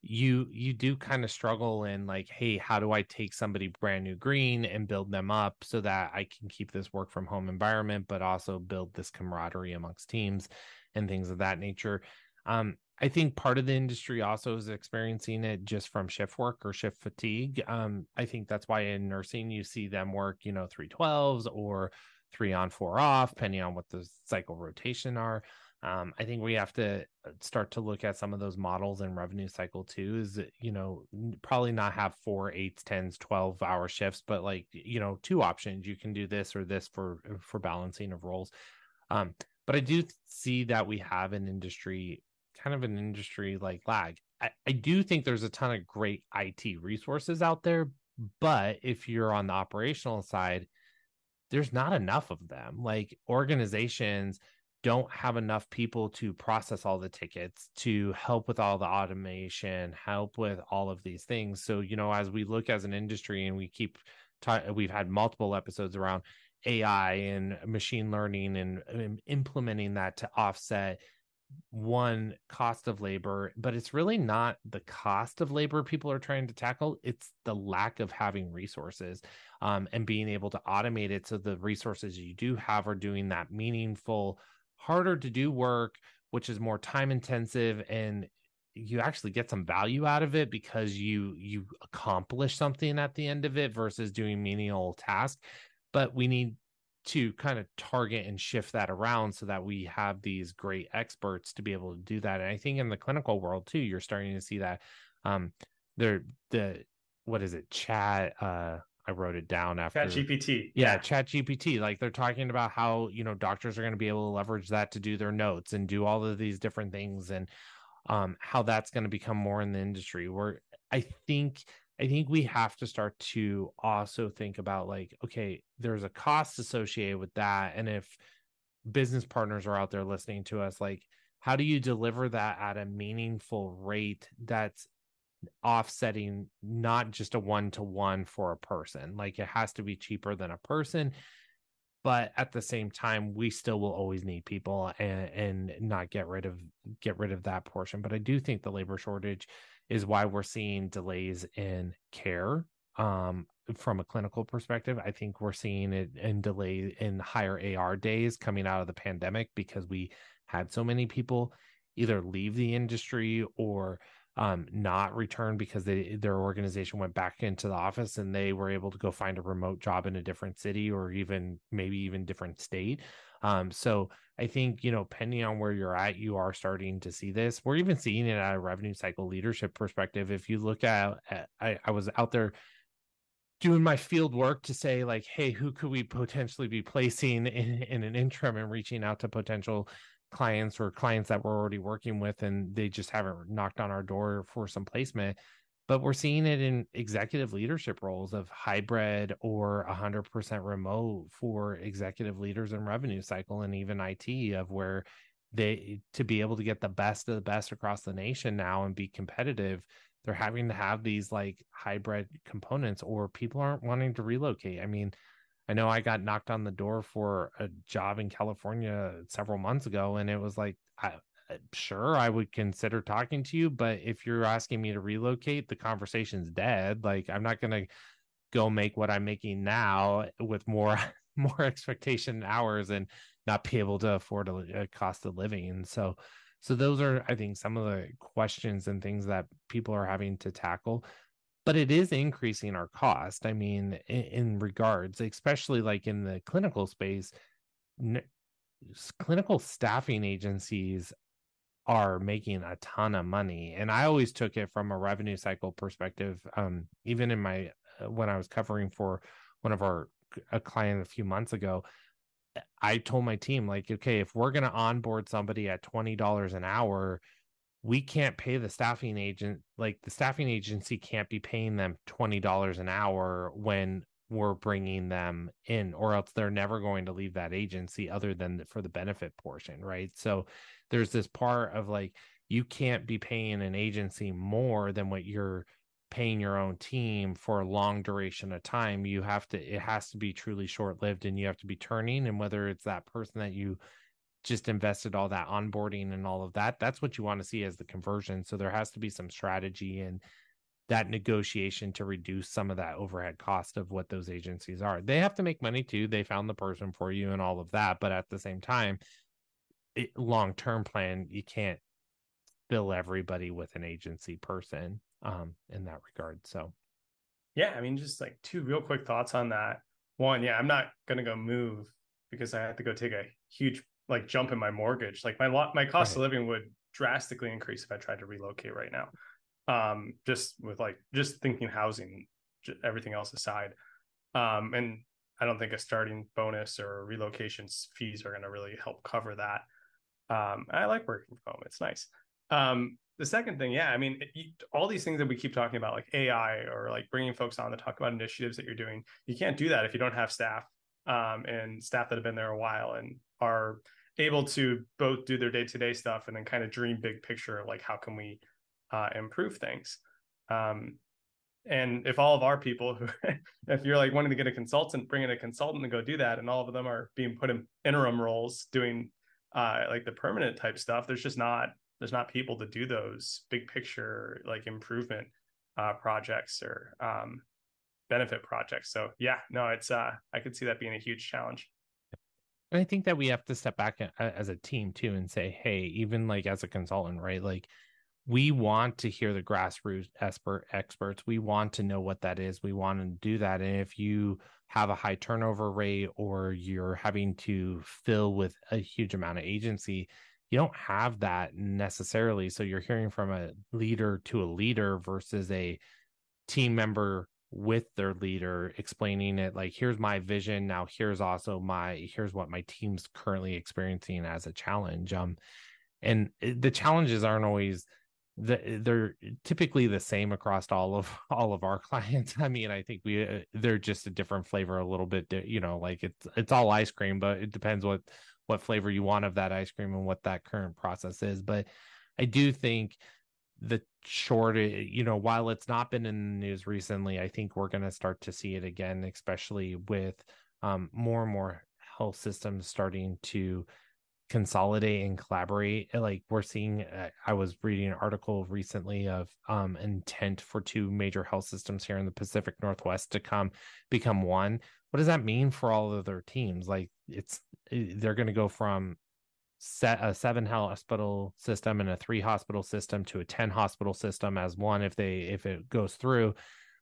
you you do kind of struggle in like hey how do i take somebody brand new green and build them up so that i can keep this work from home environment but also build this camaraderie amongst teams and things of that nature um i think part of the industry also is experiencing it just from shift work or shift fatigue um i think that's why in nursing you see them work you know 312s or three on four off depending on what the cycle rotation are um, I think we have to uh, start to look at some of those models in revenue cycle too. Is you know probably not have four, eights, tens, twelve hour shifts, but like you know two options. You can do this or this for for balancing of roles. Um, but I do see that we have an industry, kind of an industry like lag. I, I do think there's a ton of great IT resources out there, but if you're on the operational side, there's not enough of them. Like organizations don't have enough people to process all the tickets, to help with all the automation, help with all of these things. So, you know, as we look as an industry and we keep ta- we've had multiple episodes around AI and machine learning and, and implementing that to offset one cost of labor, but it's really not the cost of labor people are trying to tackle. It's the lack of having resources um, and being able to automate it so the resources you do have are doing that meaningful, harder to do work, which is more time intensive and you actually get some value out of it because you you accomplish something at the end of it versus doing menial task but we need to kind of target and shift that around so that we have these great experts to be able to do that. And I think in the clinical world too, you're starting to see that um there the what is it, chat uh I wrote it down after Chat GPT. Yeah, Chat GPT. Like they're talking about how, you know, doctors are going to be able to leverage that to do their notes and do all of these different things and um how that's going to become more in the industry. Where I think I think we have to start to also think about like, okay, there's a cost associated with that. And if business partners are out there listening to us, like, how do you deliver that at a meaningful rate that's offsetting not just a one to one for a person? Like, it has to be cheaper than a person. But at the same time, we still will always need people and, and not get rid of get rid of that portion. But I do think the labor shortage is why we're seeing delays in care um, from a clinical perspective. I think we're seeing it in delay in higher AR days coming out of the pandemic because we had so many people either leave the industry or um, not return because they their organization went back into the office and they were able to go find a remote job in a different city or even maybe even different state. Um, so I think, you know, depending on where you're at, you are starting to see this. We're even seeing it at a revenue cycle leadership perspective. If you look at, at I, I was out there doing my field work to say like hey who could we potentially be placing in, in an interim and reaching out to potential clients or clients that we're already working with and they just haven't knocked on our door for some placement but we're seeing it in executive leadership roles of hybrid or 100% remote for executive leaders in revenue cycle and even IT of where they to be able to get the best of the best across the nation now and be competitive they're having to have these like hybrid components or people aren't wanting to relocate. I mean i know i got knocked on the door for a job in california several months ago and it was like I, Uh, sure i would consider talking to you but if you're asking me to relocate the conversation's dead like i'm not going to go make what i'm making now with more more expectation hours and not be able to afford a, a cost of living and so so those are i think some of the questions and things that people are having to tackle but it is increasing our cost i mean in, in regards especially like in the clinical space n- clinical staffing agencies are making a ton of money and i always took it from a revenue cycle perspective um even in my uh, when i was covering for one of our a client a few months ago i told my team like okay if we're going to onboard somebody at $20 an hour we can't pay the staffing agent like the staffing agency can't be paying them $20 an hour when we're bringing them in or else they're never going to leave that agency other than for the benefit portion right? So there's this part of like you can't be paying an agency more than what you're paying your own team for a long duration of time you have to it has to be truly short lived and you have to be turning and whether it's that person that you just invested all that onboarding and all of that that's what you want to see as the conversion so there has to be some strategy and that negotiation to reduce some of that overhead cost of what those agencies are. They have to make money too. They found the person for you and all of that, but at the same time, long term plan, you can't fill everybody with an agency person um, in that regard. So, yeah, I mean, just like two real quick thoughts on that. One, yeah, I'm not gonna go move because I have to go take a huge like jump in my mortgage. Like my lot, my cost right. of living would drastically increase if I tried to relocate right now um, just with like just thinking housing, everything else aside. Um, and I don't think a starting bonus or relocation fees are going to really help cover that. Um, I like working from home; it's nice. Um, the second thing, yeah, I mean, it, all these things that we keep talking about, like AI or like bringing folks on to talk about initiatives that you're doing, you can't do that if you don't have staff um, and staff that have been there a while and are able to both do their day to day stuff and then kind of dream big picture of like how can we uh, improve things. Um, and if all of our people who if you're like wanting to get a consultant bring in a consultant to go do that and all of them are being put in interim roles doing uh like the permanent type stuff there's just not there's not people to do those big picture like improvement uh projects or um benefit projects. So yeah no it's uh i could see that being a huge challenge. And i think that we have to step back as a team too and say hey even like as a consultant right like we want to hear the grassroots expert experts. We want to know what that is. We want to do that. And if you have a high turnover rate or you're having to fill with a huge amount of agency, you don't have that necessarily. So you're hearing from a leader to a leader versus a team member with their leader explaining it like here's my vision now here's also my here's what my team's currently experiencing as a challenge um and eh, the challenges aren't always the, they're typically the same across all of all of our clients. I mean, I think we uh, they're just a different flavor, a little bit. You know, like it's it's all ice cream, but it depends what what flavor you want of that ice cream and what that current process is. But I do think the short, you know, while it's not been in the news recently, I think we're going to start to see it again, especially with um, more and more health systems starting to consolidate and collaborate eh, like we're seeing uh, i was reading an article recently of um intent for two major health systems here in the pacific northwest to come become one. What does that mean for all of their teams? Like it's eh, they're going to go from set a seven hospital system and a three hospital system to a 10 hospital system as one if they if it goes through.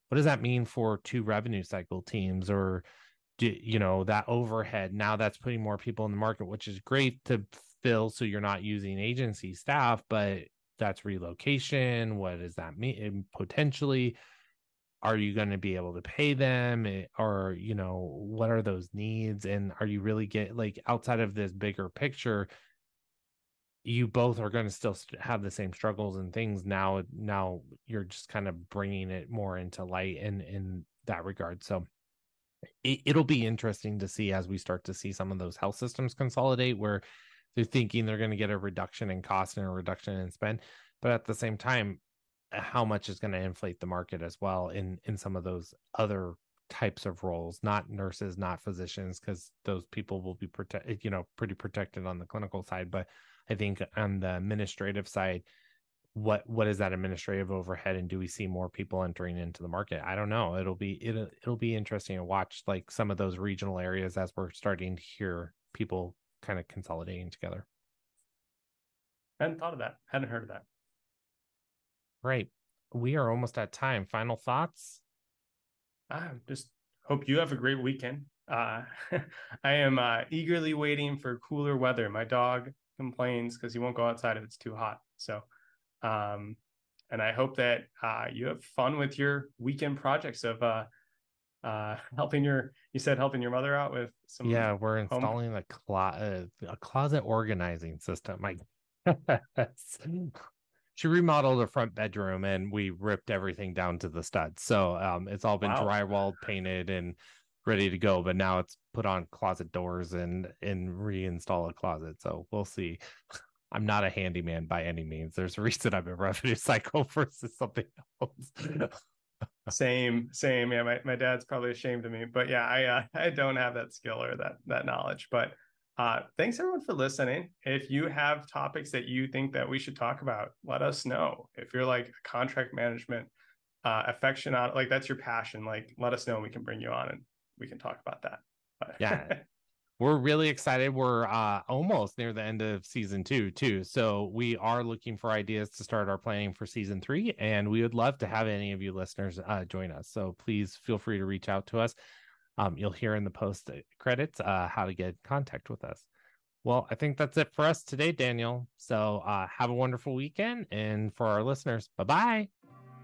What does that mean for two revenue cycle teams or you know that overhead. Now that's putting more people in the market which is great to fill so you're not using agency staff but that's relocation. What does that mean? Potentially are you going to be able to pay them? Eh, or you know what are those needs? And are you really get like outside of this bigger picture you both are going to still have the same struggles and things. Now now you're just kind of bringing it more into light in in that regard. So it, will be interesting to see as we start to see some of those health systems consolidate where they're thinking they're going to get a reduction in cost and a reduction in spend but at the same time how much is going to inflate the market as well in in some of those other types of roles not nurses not physicians because those people will be protected you know pretty protected on the clinical side but i think on the administrative side what what is that administrative overhead and do we see more people entering into the market? I don't know. It'll be it'll, it'll be interesting to watch like some of those regional areas as we're starting to hear people kind of consolidating together. Hadn't thought of that. Hadn't heard of that. Right. We are almost at time. Final thoughts? I just hope you have a great weekend. Uh i am uh eagerly waiting for cooler weather. My dog complains because he won't go outside if it's too hot. So um, and I hope that uh, you have fun with your weekend projects of uh, uh, helping your you said helping your mother out with some yeah we're installing a, clo- a closet organizing system like she remodeled a front bedroom and we ripped everything down to the studs so um, it's all been wow. drywalled painted and ready to go but now it's put on closet doors and and reinstall a closet. So we'll see I'm not a handyman by any means. There's a reason I'm a revenue cycle versus something else. same, same. Yeah, my, my dad's probably ashamed of me, but yeah, I uh, I don't have that skill or that that knowledge. But uh, thanks everyone for listening. If you have topics that you think that we should talk about, let us know. If you're like contract management, uh, affection on like that's your passion, like let us know and we can bring you on and we can talk about that. Yeah. we're really excited. We're uh, almost near the end of season two, too. So we are looking for ideas to start our planning for season three, and we would love to have any of you listeners uh, join us. So please feel free to reach out to us. Um, you'll hear in the post credits uh, how to get in contact with us. Well, I think that's it for us today, Daniel. So uh, have a wonderful weekend, and for our listeners, bye bye.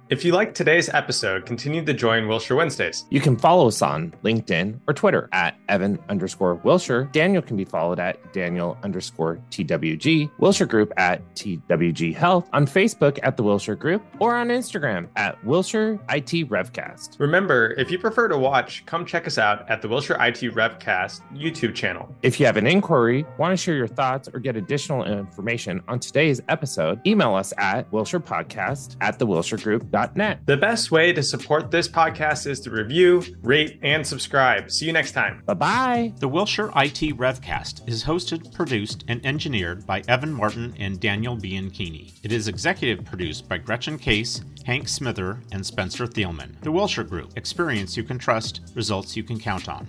If you liked today's episode, continue to join Wilshire Wednesdays. You can follow us on LinkedIn or Twitter at Evan underscore Wilshire. Daniel can be followed at Daniel underscore TWG, Wilshire Group at TWG Health, on Facebook at the Wilshire Group, or on Instagram at Wilshire IT Revcast. Remember, if you prefer to watch, come check us out at the Wilshire IT Revcast YouTube channel. If you have an inquiry, want to share your thoughts, or get additional information on today's episode, email us at Wilshire Podcast at the Wilshire Group The best way to support this podcast is to review, rate, and subscribe. See you next time. Bye bye. The Wilshire IT Revcast is hosted, produced, and engineered by Evan Martin and Daniel Bianchini. It is executive produced by Gretchen Case, Hank Smither, and Spencer Thielman. The Wilshire Group. Experience you can trust, results you can count on.